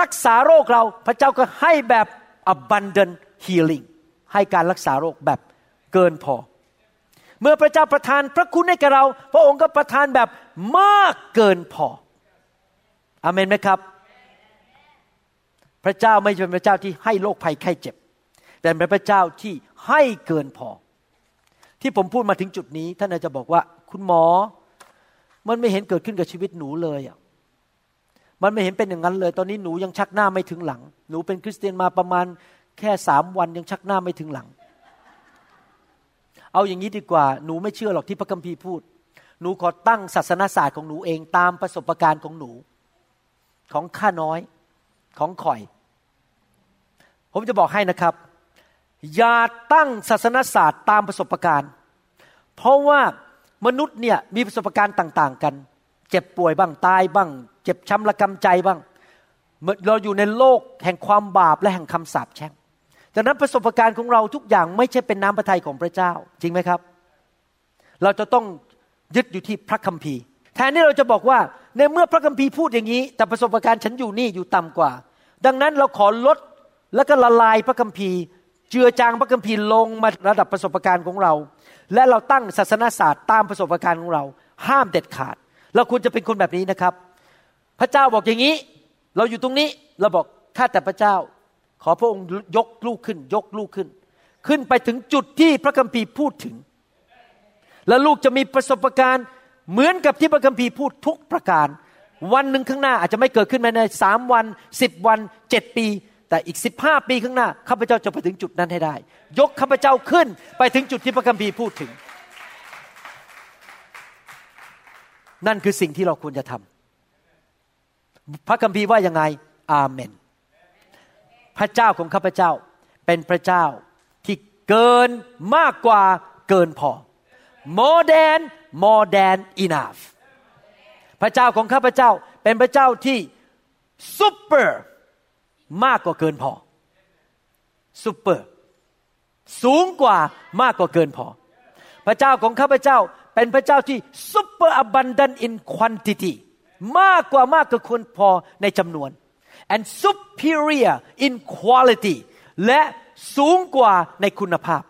รักษาโรคเรา พระเจ้าก็ให้แบบ abundant healing ให้การรักษาโรคแบบเกินพอ เมื่อพระเจ้าประทานพระคุณให้กับเรา พระองค์ก็ประทานแบบมากเกินพออเมนไหมครับ พระเจ้าไม่ใช่เป็นพระเจ้าที่ให้โรคภัยไข้เจ็บ แต่เป็นพระเจ้าที่ให้เกินพอ ที่ผมพูดมาถึงจุดนี้ ท่านอาจจะบอกว่า คุณหมอ มันไม่เห็นเกิดขึ้นกับชีวิตหนูเลยอะมันไม่เห็นเป็นอย่างนั้นเลย ตอนนี้หนูยังชักหน้าไม่ถึงหลัง หนูเป็นคริสเตียนมาประมาณแค่สามวันยังชักหน้าไม่ถึงหลัง เอาอย่างนี้ดีกว่า หนูไม่เชื่อหรอกที่พระคัมภีร์พูด หนูขอตั้งศาสนาศาสตร์ของหนูเองตามประสบการณ์ของหนู ของข้าน้อยของข่อย ผมจะบอกให้นะครับ อย่าตั้งศาสนาศาสตร์ตามประสบการณ์ เพราะว่ามนุษย์เนี่ยมีประสบการณ์ต่าง ๆ กัน เจ็บป่วยบ้างตายบ้าง เจ็บช้ำระกำใจบ้าง เราอยู่ในโลกแห่งความบาปและแห่งคำสาปแช่งดังนั้นประสบการณ์ของเราทุกอย่างไม่ใช่เป็นน้ำพระทัยของพระเจ้า จริงไหมครับ เราจะต้องยึดอยู่ที่พระคัมภีร์ แทนที่เราจะบอกว่าในเมื่อพระคัมภีร์พูดอย่างนี้ แต่ประสบการณ์ฉันอยู่นี่อยู่ต่ำกว่า ดังนั้นเราขอลดแล้วก็ละลายพระคัมภีร์ เจือจางพระคัมภีร์ลงมาระดับประสบการณ์ของเรา และเราตั้งศาสนาศาสตร์ตามประสบการณ์ของเรา ห้ามเด็ดขาด เราควรจะเป็นคนแบบนี้นะครับ พระเจ้าบอกอย่างนี้ เราอยู่ตรงนี้เราบอกข้าแต่พระเจ้า ขอพระองค์ยกลูกขึ้น ยกลูกขึ้น ขึ้นไปถึงจุดที่พระคัมภีร์พูดถึง แล้วลูกจะมีประสบการณ์เหมือนกับที่พระคัมภีร์พูดทุกประการ วันหนึ่งข้างหน้าอาจจะไม่เกิดขึ้นภายในสามวันสิบวันเจ็ดปี แต่อีกสิบห้าปีข้างหน้าข้าพเจ้าจะไปถึงจุดนั้นให้ได้ ยกข้าพเจ้าขึ้นไปถึงจุดที่พระคัมภีร์พูดถึง นั่นคือสิ่งที่เราควรจะทำพระคัมภีร์ว่ายังไงอาเมน พระเจ้าของข้าพเจ้าเป็นพระเจ้าที่เกินมากกว่าเกินพอ more than more than enough พระเจ้าของข้าพเจ้าเป็นพระเจ้าที่ super มากกว่าเกินพอ super สูงกว่ามากกว่าเกินพอ พระเจ้าของข้าพเจ้าเป็นพระเจ้าที่ super abundant in quantity มากกว่ามากกว่าคนพอในจำนวน and superior in quality และสูงกว่าในคุณภาพ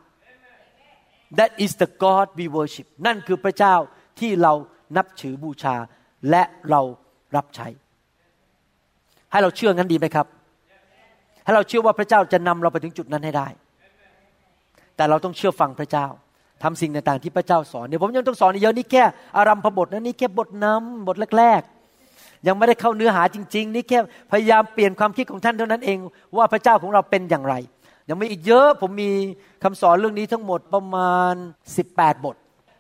that is the God we worship นั่นคือพระเจ้าที่เรานับถือบูชาและเรารับใช้ ให้เราเชื่องั้นดีไหมครับ ให้เราเชื่อว่าพระเจ้าจะนำเราไปถึงจุดนั้นให้ได้ แต่เราต้องเชื่อฟังพระเจ้าทำสิ่งต่างๆที่พระเจ้าสอนเดี๋ยวผมยังต้องสอนเยอะนี่แค่อารัมพบทนะนี่แค่บทนำบทแรกๆ ยังไม่ได้เข้าเนื้อหาจริง ๆ นี่แค่พยายามเปลี่ยนความคิดของท่านเท่านั้นเองว่าพระเจ้าของเราเป็นอย่างไร ยังมีอีกเยอะผมมีคำสอนเรื่องนี้ทั้งหมดประมาณ 18 บท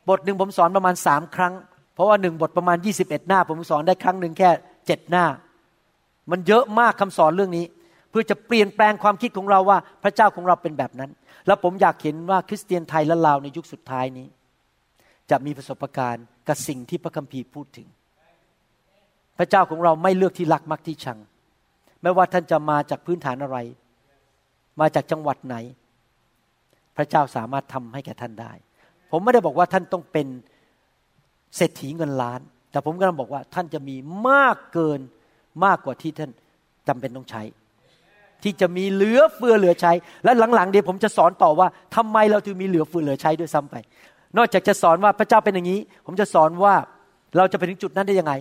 บทหนึ่งผมสอนประมาณสามครั้ง เพราะว่าหนึ่งบทประมาณ 21 หน้า ผมสอนได้ครั้งหนึ่งแค่เจ็ดหน้า มันเยอะมากคำสอนเรื่องนี้ พื่อจะเปลี่ยนแปลงความคิดของเราว่าพระเจ้าของเราเป็นแบบนั้น แล้วผมอยากเห็นว่าคริสเตียนไทยและลาวในยุคสุดท้ายนี้ จะมีประสบการณ์กับสิ่งที่พระคัมภีร์พูดถึง พระเจ้าของเราไม่เลือกที่รักมักที่ชัง ไม่ว่าท่านจะมาจากพื้นฐานอะไร มาจากจังหวัดไหน พระเจ้าสามารถทำให้แก่ท่านได้ ผมไม่ได้บอกว่าท่านต้องเป็นเศรษฐีเงินล้าน แต่ผมกำลังบอกว่าท่านจะมีมากเกินมากกว่าที่ท่านจำเป็นต้องใช้ ที่จะมีเหลือเฟือเหลือใช้ และหลังๆเดี๋ยวผมจะสอนต่อว่าทำไมเราถึงมีเหลือเฟือเหลือใช้ด้วยซ้ำไป นอกจากจะสอนว่าพระเจ้าเป็นอย่างนี้ ผมจะสอนว่าเราจะไปถึงจุดนั้นได้ยังไง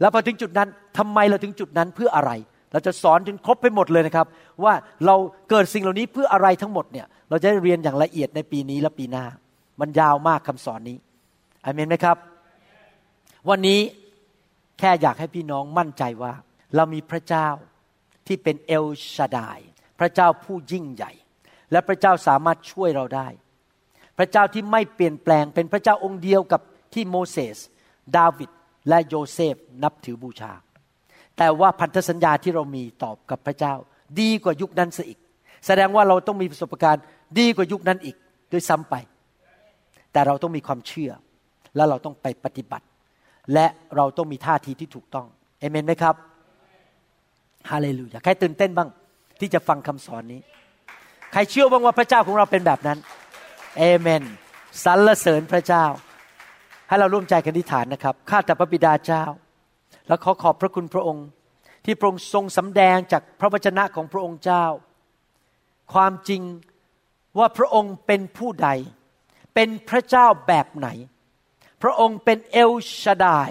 แล้วพอถึงจุดนั้นทำไมเราถึงจุดนั้นเพื่ออะไร เราจะสอนจนครบไปหมดเลยนะครับ ว่าเราเกิดสิ่งเหล่านี้เพื่ออะไรทั้งหมดเนี่ยเราจะได้เรียนอย่างละเอียดในปีนี้และปีหน้า มันยาวมากคำสอนนี้อเมนไหมครับ วันนี้แค่อยากให้พี่น้องมั่นใจว่า เรามีพระเจ้า ที่เป็นเอลชาดาย พระเจ้าผู้ยิ่งใหญ่ และพระเจ้าสามารถช่วยเราได้ พระเจ้าที่ไม่เปลี่ยนแปลงเป็นพระเจ้าองค์เดียวกับที่โมเสส ดาวิดและโยเซฟนับถือบูชา แต่ว่าพันธสัญญาที่เรามีตอบกับพระเจ้า ดีกว่ายุคนั้นซะอีก แสดงว่าเราต้องมีประสบการณ์ ดีกว่ายุคนั้นอีกด้วยซ้ำไป แต่เราต้องมีความเชื่อ และเราต้องไปปฏิบัติ และเราต้องมีท่าทีที่ถูกต้องเอเมนไหมครับ ฮาเลลูยาใครตื่นเต้นบ้างที่จะฟังคำสอนนี้ ใครเชื่อบ้างว่าพระเจ้าของเราเป็นแบบนั้นเอเมนสรรเสริญพระเจ้า ให้เราร่วมใจกันที่ฐานนะครับข้าแต่พระบิดาเจ้า แล้วขอขอบพระคุณพระองค์ ที่พระองค์ทรงสำแดงจากพระวจนะของพระองค์เจ้า ความจริงว่าพระองค์เป็นผู้ใด เป็นพระเจ้าแบบไหน พระองค์เป็นเอลชาดาย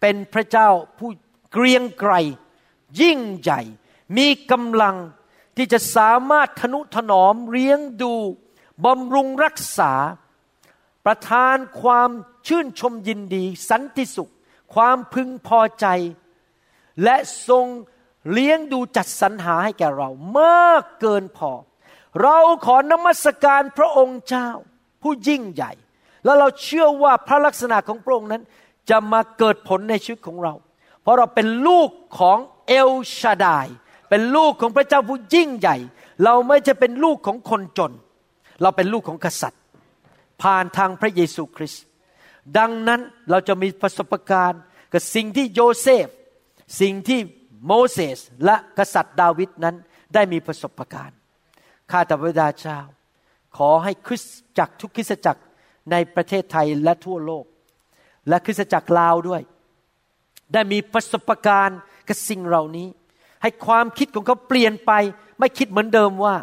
เป็นพระเจ้าผู้เกรียงไกร ยิ่งใหญ่ มีกำลังที่จะสามารถทนุถนอมเลี้ยงดูบำรุงรักษา ประทานความชื่นชมยินดี สันติสุข ความพึงพอใจ และทรงเลี้ยงดูจัดสรรหาให้แก่เรามากเกินพอ เราขอนมัสการพระองค์เจ้า ผู้ยิ่งใหญ่ แล้วเราเชื่อว่าพระลักษณะของพระองค์นั้น จะมาเกิดผลในชีวิตของเรา เพราะเราเป็นลูกของ เอลชาดาย เป็นลูกของพระเจ้าผู้ยิ่งใหญ่ เราไม่จะเป็นลูกของคนจน เราเป็นลูกของกษัตริย์ ผ่านทางพระเยซูคริสต์ดังนั้นเราจะมีประสบการณ์กับสิ่งที่โยเซฟ สิ่งที่โมเสสและกษัตริย์ดาวิดนั้นได้มีประสบการณ์ข้าแต่พระดาเจ้า ขอให้คริสตจักรทุกคริสตจักรในประเทศไทยและทั่วโลก และคริสตจักรลาวด้วย ได้มีประสบการณ์ กับสิ่งเหล่านี้ ให้ความคิดของเขาเปลี่ยนไป ไม่คิดเหมือนเดิมว่า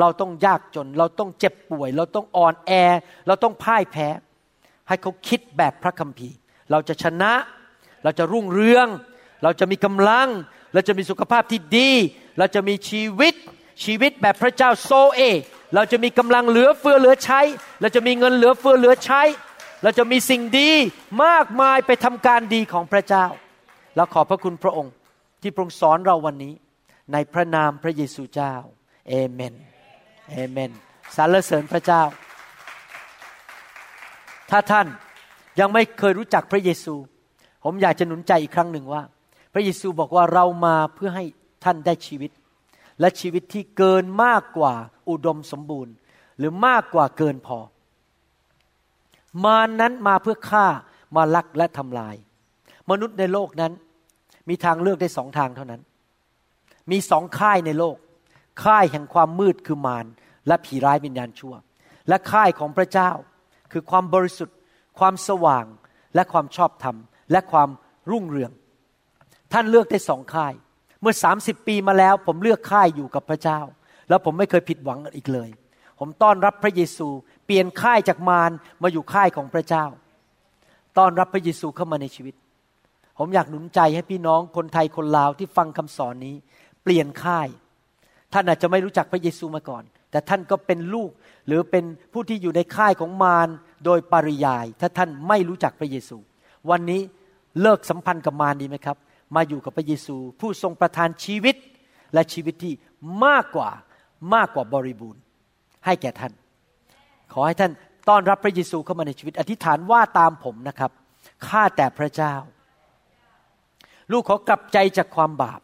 เราต้องยากจน เราต้องเจ็บป่วย เราต้องอ่อนแอ เราต้องพ่ายแพ้ ให้เขาคิดแบบพระคัมภีร์ เราจะชนะ เราจะรุ่งเรือง เราจะมีกำลัง เราจะมีสุขภาพที่ดี เราจะมีชีวิตชีวิตแบบพระเจ้าโซเอ เราจะมีกำลังเหลือเฟือเหลือใช้ เราจะมีเงินเหลือเฟือเหลือใช้ เราจะมีสิ่งดีมากมายไปทำการดีของพระเจ้าแล้วขอบพระคุณพระองค์ ที่พระองค์สอนเราวันนี้ ในพระนามพระเยซูเจ้าเอเมนเอเมนสรรเสริญพระเจ้า ถ้าท่านยังไม่เคยรู้จักพระเยซู ผมอยากจะหนุนใจอีกครั้งหนึ่งว่า พระเยซูบอกว่าเรามาเพื่อให้ท่านได้ชีวิต และชีวิตที่เกินมากกว่าอุดมสมบูรณ์ หรือมากกว่าเกินพอ มานั้นมาเพื่อฆ่ามาลักและทำลาย มนุษย์ในโลกนั้น มีทางเลือกได้สองทางเท่านั้น มีสองค่ายในโลก ค่ายแห่งความมืดคือมารและผีร้ายวิญญาณชั่ว และค่ายของพระเจ้า คือความบริสุทธิ์ ความสว่าง และความชอบธรรม และความรุ่งเรือง ท่านเลือกได้สองค่าย เมื่อ 30 ปีมาแล้ว ผมเลือกค่ายอยู่กับพระเจ้า แล้วผมไม่เคยผิดหวังอีกเลย ผมต้อนรับพระเยซู เปลี่ยนค่ายจากมารมาอยู่ค่ายของพระเจ้า ต้อนรับพระเยซูเข้ามาในชีวิต ผมอยากหนุนใจให้พี่น้องคนไทยคนลาวที่ฟังคำสอนนี้ เปลี่ยนค่าย ท่านอาจจะไม่รู้จักพระเยซูมาก่อน แต่ท่านก็เป็นลูกหรือเป็นผู้ที่อยู่ในค่ายของมารโดยปริยาย ถ้าท่านไม่รู้จักพระเยซู วันนี้เลิกสัมพันธ์กับมารดีไหมครับ มาอยู่กับพระเยซู ผู้ทรงประทานชีวิตและชีวิตที่มากกว่ามากกว่าบริบูรณ์ ให้แก่ท่าน ขอให้ท่านต้อนรับพระเยซูเข้ามาในชีวิต อธิษฐานว่าตามผมนะครับข้าแต่พระเจ้า ลูกขอกลับใจจากความบาป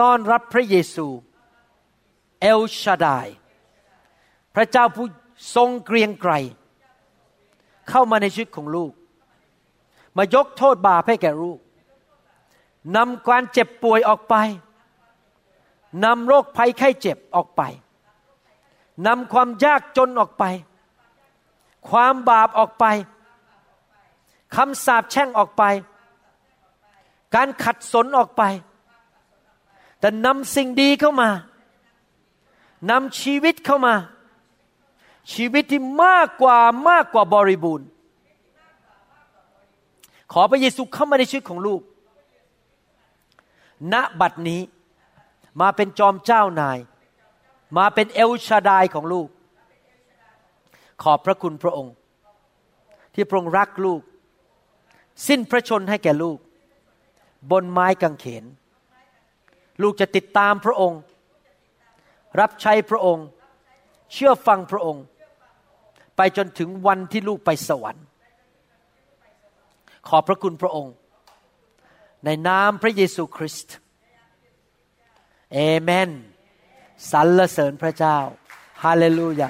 ต้อนรับพระเยซู เอลชาดาย พระเจ้าผู้ทรงเกรียงไกรเข้ามาในชีวิตของลูก มายกโทษบาปให้แก่ลูกนำการเจ็บป่วยออกไปนำโรคภัยไข้เจ็บออกไปนำความยากจนออกไป ความบาปออกไปคำสาปแช่งออกไป การขัดสนออกไป แต่นำสิ่งดีเข้ามานำชีวิตเข้ามา ชีวิตที่มากกว่ามากกว่าบริบูรณ์ ขอพระเยซูเข้ามาในชีวิตของลูก ณบัดนี้มาเป็นจอมเจ้านาย มาเป็นเอลชาดายของลูก ขอบพระคุณพระองค์ ที่พระองค์รักลูก สิ้นพระชนให้แก่ลูก บนไม้กางเขน ลูกจะติดตามพระองค์ รับใช้พระองค์ เชื่อฟังพระองค์ ไปจนถึงวันที่ลูกไปสวรรค์ ขอพระคุณพระองค์ ในนามพระเยซูคริสต์เอเมนสรรเสริญพระเจ้าฮาเลลูยา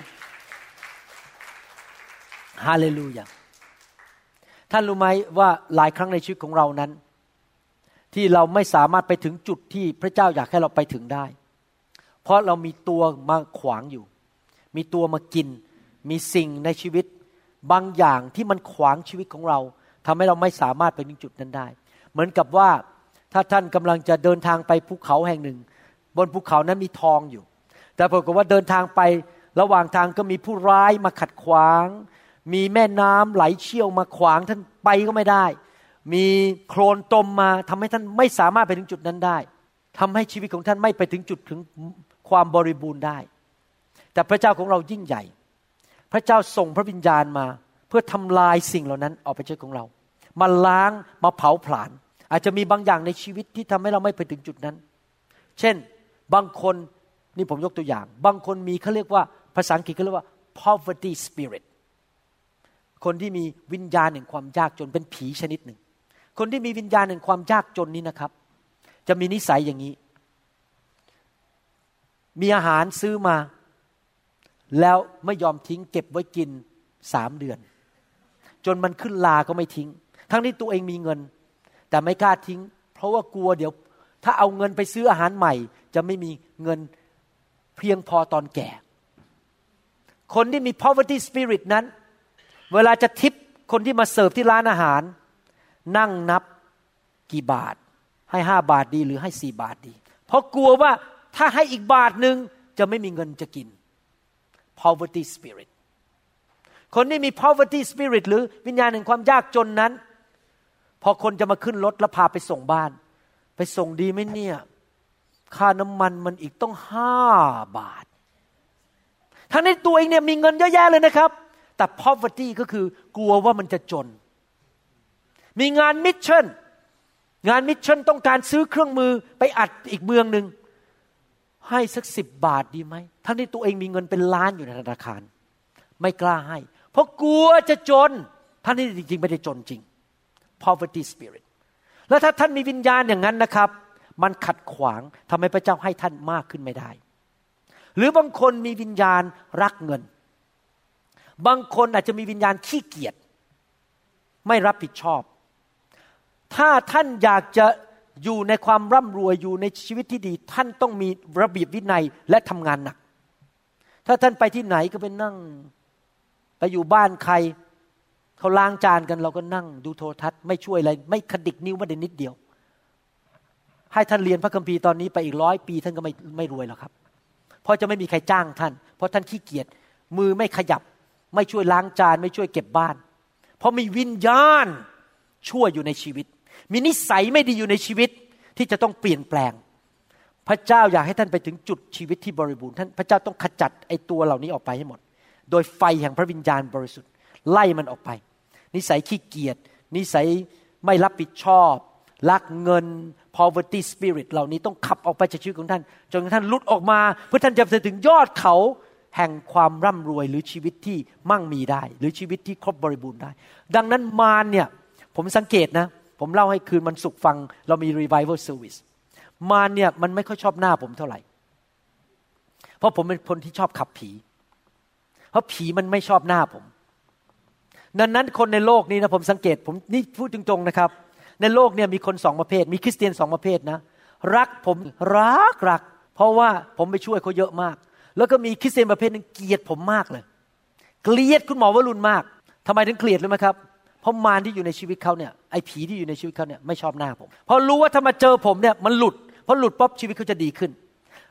ฮาเลลูยาท่านรู้ไหมว่าหลายครั้งในชีวิตของเรานั้น ที่เราไม่สามารถไปถึงจุดที่พระเจ้าอยากให้เราไปถึงได้ เพราะเรามีตัวมาขวางอยู่ มีตัวมากิน มีสิ่งในชีวิต บางอย่างที่มันขวางชีวิตของเราทำให้เราไม่สามารถไปถึงจุดนั้นได้ เหมือนกับว่าถ้าท่านกำลังจะเดินทางไปภูเขาแห่งหนึ่ง บนภูเขานั้นมีทองอยู่ แต่ปรากฏว่าเดินทางไประหว่างทางก็มีผู้ร้ายมาขัดขวาง มีแม่น้ำไหลเชี่ยวมาขวางท่านไปก็ไม่ได้ มีโคลนตมมาทำให้ท่านไม่สามารถไปถึงจุดนั้นได้ทำให้ชีวิตของท่านไม่ไปถึงจุดถึงความบริบูรณ์ได้ แต่พระเจ้าของเรายิ่งใหญ่ พระเจ้าส่งพระวิญญาณมา เพื่อทำลายสิ่งเหล่านั้นออกไปจากของเรา มาล้างมาเผาผลาญอาจจะมีบางอย่างในชีวิตที่ทำให้เราไม่ไปถึงจุดนั้น เช่นบางคนนี่ผมยกตัวอย่าง บางคนมีเขาเรียกว่าภาษาอังกฤษเขาเรียกว่า poverty spirit คนที่มีวิญญาณแห่งความยากจนเป็นผีชนิดหนึ่ง คนที่มีวิญญาณแห่งความยากจนนี้นะครับ จะมีนิสัยอย่างนี้ มีอาหารซื้อมา แล้วไม่ยอมทิ้ง เก็บไว้กินสามเดือน จนมันขึ้นลาก็ไม่ทิ้ง ทั้งนี้ตัวเองมีเงิน แต่ไม่กล้าทิ้ง เพราะว่ากลัวเดี๋ยว ถ้าเอาเงินไปซื้ออาหารใหม่ จะไม่มีเงินเพียงพอตอนแก่ คนที่มี poverty spirit นั้น เวลาจะทิปคนที่มาเสิร์ฟที่ร้านอาหาร นั่งนับกี่บาท ให้ห้าบาทดีหรือให้สี่บาทดี เพราะกลัวว่าถ้าให้อีกบาทหนึ่งจะไม่มีเงินจะกิน poverty spirit คนที่มี poverty spirit หรือวิญญาณแห่งความยากจนนั้นพพอคนจะมาขึ้นรถแล้วพาไปส่งบ้าน ไปส่งดีไหมเนี่ย ค่าน้ำมันมันอีกต้องห้าบาท ทั้งในตัวเองเนี่ยมีเงินเยอะแยะเลยนะครับ แต่ poverty ก็คือกลัวว่ามันจะจน มีงาน mission งาน mission ต้องการซื้อเครื่องมือไปอัดอีกเมืองหนึ่งให้สักสิบบาทดีไหม ทั้งที่ตัวเองมีเงินเป็นล้านอยู่ในธนาคาร ไม่กล้าให้ เพราะกลัวจะจน ทั้งที่จริงๆ ไม่ได้จนจริง poverty spirit แล้วถ้าท่านมีวิญญาณอย่างนั้นนะครับ มันขัดขวางทำให้พระเจ้าให้ท่านมากขึ้นไม่ได้ หรือบางคนมีวิญญาณรักเงิน บางคนอาจจะมีวิญญาณขี้เกียจไม่รับผิดชอบ ถ้าท่านอยากจะอยู่ในความร่ำรวยอยู่ในชีวิตที่ดี ท่านต้องมีระเบียบวินัยและทำงานหนัก ถ้าท่านไปที่ไหนก็ไปนั่ง ไปอยู่บ้านใครเขาล้างจานกันเราก็นั่ง ดูโทรทัศน์ไม่ช่วยอะไร ไม่ขดิกนิ้วมาเดนิดเดียว ให้ท่านเรียนพระคัมภีร์ตอนนี้ไปอีกร้อยปี ท่านก็ไม่ไม่รวยหรอกครับ เพราะจะไม่มีใครจ้างท่าน เพราะท่านขี้เกียจมือไม่ขยับ ไม่ช่วยล้างจาน ไม่ช่วยเก็บบ้าน เพราะมีวิญญาณชั่วอยู่ในชีวิต มีนิสัยไม่ดีอยู่ในชีวิตที่จะต้องเปลี่ยนแปลง พระเจ้าอยากให้ท่านไปถึงจุดชีวิตที่บริบูรณ์ท่านพระเจ้าต้องขจัดไอตัวเหล่านี้ออกไปให้หมด โดยไฟแห่งพระวิญญาณบริสุทธิ์ ไล่มันออกไป นิสัยขี้เกียจนิสัยไม่รับผิดชอบลักเงิน poverty spirit เหล่านี้ต้องขับออกไปจากชีวิตของท่าน จนท่านลุดออกมา เพื่อท่านจะไปถึงยอดเขาแห่งความร่ำรวยหรือชีวิตที่มั่งมีได้ หรือชีวิตที่ครบบริบูรณ์ได้ ดังนั้นมารเนี่ยผมสังเกตนะ ผมเล่าให้คืนมันสุกฟัง เรามี revival service มาเนี่ยมันไม่ค่อยชอบหน้าผมเท่าไหร่ เพราะผมเป็นคนที่ชอบขับผี เพราะผีมันไม่ชอบหน้าผมดังนั้นคนในโลกนี้นะผมสังเกตผมนี่พูดตรงๆนะครับ ในโลกเนี่ยมีคนสองประเภท มีคริสเตียนสองประเภทนะรักผมรักรัก เพราะว่าผมไปช่วยเขาเยอะมาก แล้วก็มีคริสเตียนประเภทนึงเกลียดผมมากเลย เกลียดคุณหมอวรุณมากทำไมถึงเกลียดเลยไหมครับ เพราะมารที่อยู่ในชีวิตเขาเนี่ยไอ้ผีที่อยู่ในชีวิตเขาเนี่ยไม่ชอบหน้าผมเพราะรู้ว่าถ้ามาเจอผมเนี่ยมันหลุดเพราะหลุดป๊อบชีวิตเขาจะดีขึ้น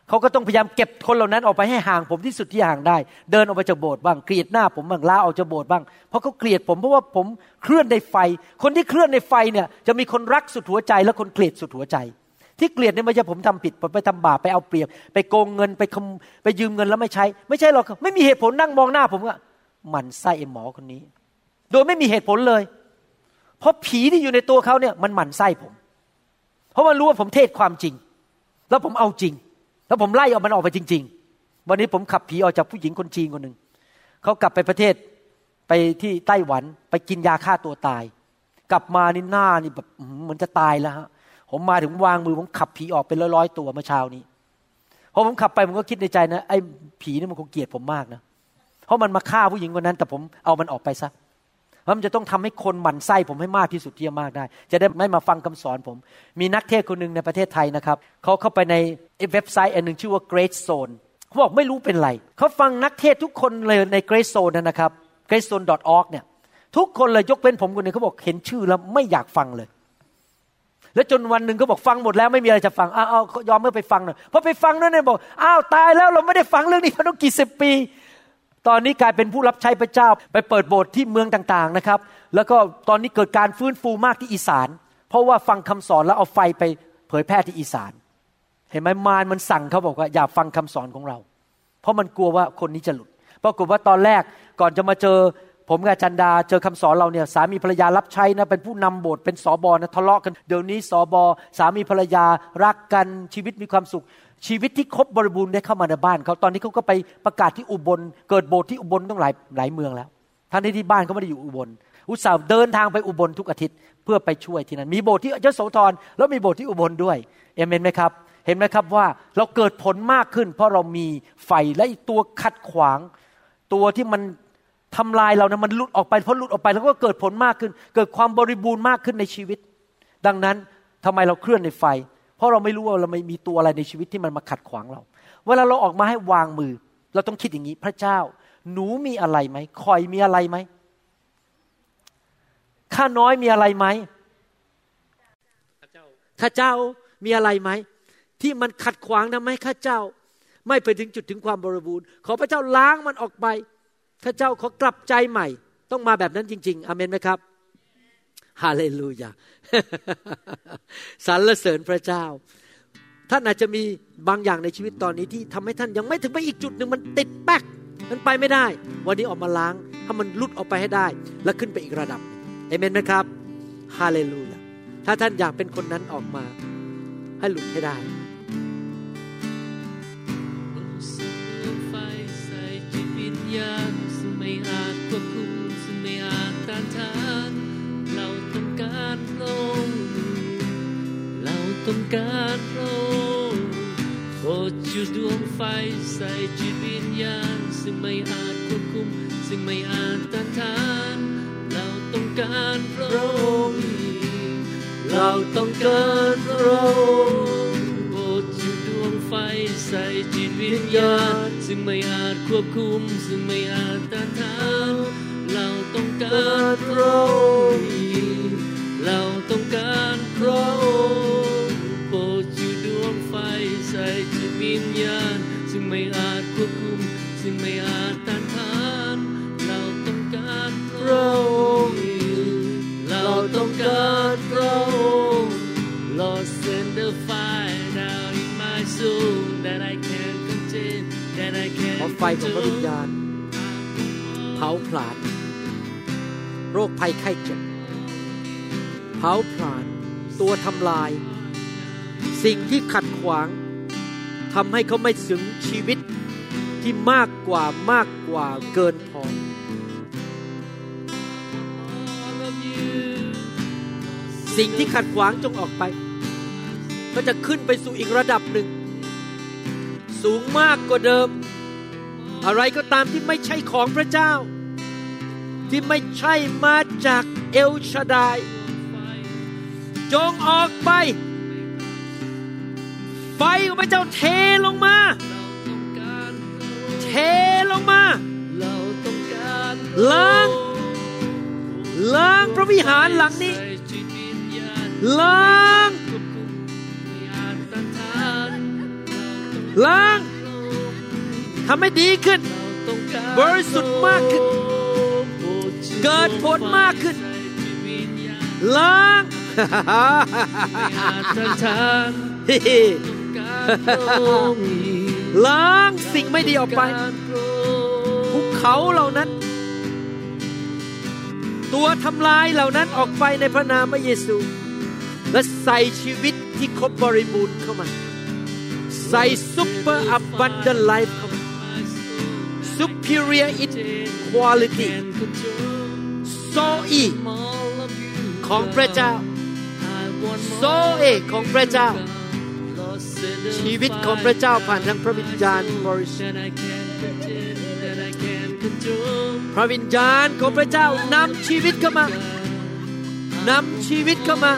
เขาก็ต้องพยายามเก็บคนเหล่านั้นออกไปให้ห่างผมที่สุดที่ห่างได้ เดินออกไปจากโบสถ์บ้างเกลียดหน้าผมบ้างลาออกจากโบสถ์บ้าง เพราะเขาเกลียดผมเพราะว่าผมเคลื่อนในไฟ คนที่เคลื่อนในไฟเนี่ยจะมีคนรักสุดหัวใจ และคนเกลียดสุดหัวใจ ที่เกลียดเนี่ยไม่ใช่ผมทำผิดผมไปทำบาปไปเอาเปรียบ ไปโกงเงินไปไปยืมเงินแล้วไม่ใช้ ไม่ใช่หรอกไม่มีเหตุผลนั่งมองหน้าผมว่ามันไส้ไอ้หมอคนนี้ โดยไม่มีเหตุผลเลย เพราะผีที่อยู่ในตัวเขาเนี่ยมันหมั่นไส้ผม เพราะมันรู้ว่าผมเทศความจริง แล้วผมเอาจริง แล้วผมไล่เอามันออกไปจริง ๆ วันนี้ผมขับผีออกจากผู้หญิงคนจีนคนหนึ่งเขากลับไปประเทศไปที่ไต้หวันไปกินยาฆ่าตัวตาย กลับมานี่หน้านี่แบบเหมือนจะตายแล้วฮะผมมาถึงวางมือผมขับผีออกเป็นร้อยๆตัวเมื่อเช้านี้พอผมขับไปผมก็คิดในใจนะไอ้ผีนี่มันคงเกลียดผมมากนะเพราะมันมาฆ่าผู้หญิงคนนั้น แต่ผมเอามันออกไปซะ พราะมันจะต้องทำให้คนหมั่นไส้ผมให้มากที่สุดที่จะมากได้ จะได้ไม่มาฟังคำสอนผม มีนักเทศคนหนึ่งในประเทศไทยนะครับเขาเข้าไปในเว็บไซต์อันหนึ่งชื่อว่า Great Zone เขาบอกไม่รู้เป็นไรเขาฟังนักเทศทุกคนเลยใน Great Zone นะครับ greatzone.org เนี่ยทุกคนเลยยกเว้นผมคนนึงเขาบอกเห็นชื่อแล้วไม่อยากฟังเลย แล้วจนวันหนึ่งเขาบอกฟังหมดแล้วไม่มีอะไรจะฟังอ้าวยอมเมื่อไปฟังหน่อยพอไปฟังนั่นเนี่ยบอกอ้าวตายแล้วเราไม่ได้ฟังเรื่องนี้มาตั้งกี่สิบปี ตอนนี้กลายเป็นผู้รับใช้พระเจ้าไปเปิดโบสถ์ที่เมืองต่างๆนะครับ แล้วก็ตอนนี้เกิดการฟื้นฟูมากที่อีสาน เพราะว่าฟังคำสอนแล้วเอาไฟไปเผยแพร่ที่อีสาน เห็นไหมมารมันสั่งเขาบอกว่าอย่าฟังคำสอนของเรา เพราะมันกลัวว่าคนนี้จะหลุดปรากฏว่าตอนแรกก่อนจะมาเจอ ผมกับจันดาเจอคำสอนเราเนี่ยสามีภรรยารับใช้นะเป็นผู้นำโบสถ์เป็นสอบอนะทะเลาะกันเดี๋ยวนี้สอบอสามีภรรยารักกันชีวิตมีความสุข ชีวิตที่ครบบริบูรณ์ได้เข้ามาในบ้านเขาตอนนี้เขาก็ไปประกาศที่อุบล เกิดโบสถ์ที่อุบลต้องหลายหลายเมืองแล้วท่านที่บ้านเขาไม่ได้อยู่อุบล อุตส่าห์เดินทางไปอุบลทุกอาทิตย์เพื่อไปช่วยที่นั่นมีโบสถ์ที่ยโสธรแล้วมีโบสถ์ที่อุบลด้วยเอเมนไหมครับ เห็นไหมครับว่าเราเกิดผลมากขึ้น เพราะเรามีไฟและตัวขัดขวาง ตัวที่มันทำลายเรานะมันหลุดออกไปเพราะหลุดออกไปแล้วก็เกิดผลมากขึ้น เกิดความบริบูรณ์มากขึ้นในชีวิต ดังนั้นทำไมเราเคลื่อนในไฟ ราะเราไม่รู้ว่าเราไม่มีตัวอะไรในชีวิตที่มันมาขัดขวางเรา เวลาเราออกมาให้วางมือ เราต้องคิดอย่างนี้พระเจ้า หนูมีอะไรไหมคอยมีอะไรไหมข้าน้อยมีอะไรไหมข้าเจ้ามีอะไรไหม ที่มันขัดขวางทำให้ข้าเจ้า ไม่ไปถึงจุดถึงความบริบูรณ์ ขอพระเจ้าล้างมันออกไปข้าเจ้าขอกลับใจใหม่ ต้องมาแบบนั้นจริง ๆอเมนไหมครับ ฮาเลลูยาสรรเสริญพระเจ้า ท่านอาจจะมีบางอย่างในชีวิตตอนนี้ที่ทำให้ท่านยังไม่ถึงไปอีกจุดหนึ่งมันติดแป๊กมันไปไม่ได้ วันนี้ออกมาล้างให้มันลุดออกไปให้ได้ แล้วขึ้นไปอีกระดับเอเมนไหมครับฮาเลลูยาถ้าท่านอยากเป็นคนนั้นออกมา ให้หลุดให้ได้ไฟใส่จิตวิญญาณซึ่งไม่อาจ การพระองค์เราต้องการพระองค์โปรดจุดดวงไฟใส่จิตวิญญาณ ซึ่งไม่อาจควบคุม ซึ่งไม่อาจต้านทาน เราต้องการพระองค์เราต้องการพระองค์โปรดจุดดวงไฟใส่จิตวิญญาณ ซึ่งไม่อาจควบคุม ซึ่งไม่อาจต้านทาน เราต้องการพระองค์ ฟของพระวิญญาณ เผาผลาญโรคภัยไข้เจ็บ เผาผลาญตัวทำลาย สิ่งที่ขัดขวางทำให้เขาไม่ถึงชีวิตที่มากกว่ามากกว่าเกินพอสิ่งที่ขัดขวางจงออกไป ก็จะขึ้นไปสู่อีกระดับหนึ่ง สูงมากกว่าเดิม อะไรก็ตามที่ไม่ใช่ของพระเจ้า ที่ไม่ใช่มาจากเอลชาดาย จงออกไป ไฟของพระเจ้าเทลงมา เทลงมา ล้าง ล้างพระวิหารหลังนี้ ล้าง ล้าง ทำให้ดีขึ้นเราต้องการบริสุทธิ์มากขึ้น เกิดผลมากขึ้นใส่จิตวิญญาณล้างไม่อาจต้านทานต้องการพระองค์ล้างสิ่งไม่ดีออกไปการพระองค์ภูเขาเหล่านั้น ตัวทำลายเหล่านั้นออกไปในพระนามพระเยซู และใส่ชีวิตที่ครบบริบูรณ์เข้ามา ใส่ซุปเปอร์อับบันเดนไลฟ์เข้ามา superior in quality and control โซอี all of you ของพระเจ้า I want โซ more เอของพระเจ้า Lord, send the ชีวิตของพระเจ้าผ่านทางพระวิญญาณบริสุทธิ์ that I can contain that I can control พระวิญญาณของพระเจ้านำชีวิตเข้ามานำชีวิตเข้ามา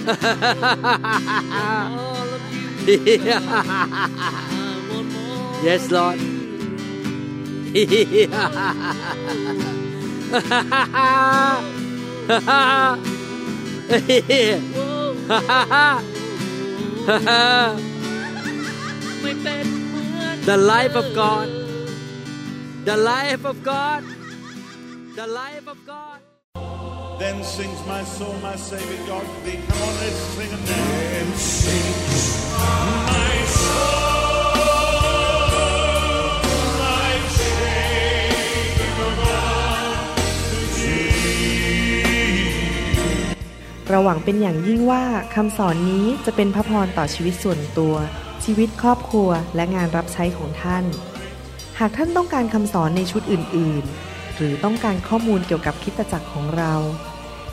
Yes, Lord. the life of God. The life of God. The life of Then sings my soul, my Savior God to thee. Come on, let's sing it now. Then sings my soul, my เราหวังเป็นอย่างยิ่งว่าคำสอนนี้จะเป็นพระพรต่อชีวิตส่วนตัว ชีวิตครอบครัวและงานรับใช้ของท่าน หากท่านต้องการคำสอนในชุดอื่น ๆ หรือต้องการข้อมูลเกี่ยวกับคริสตจักรของเรา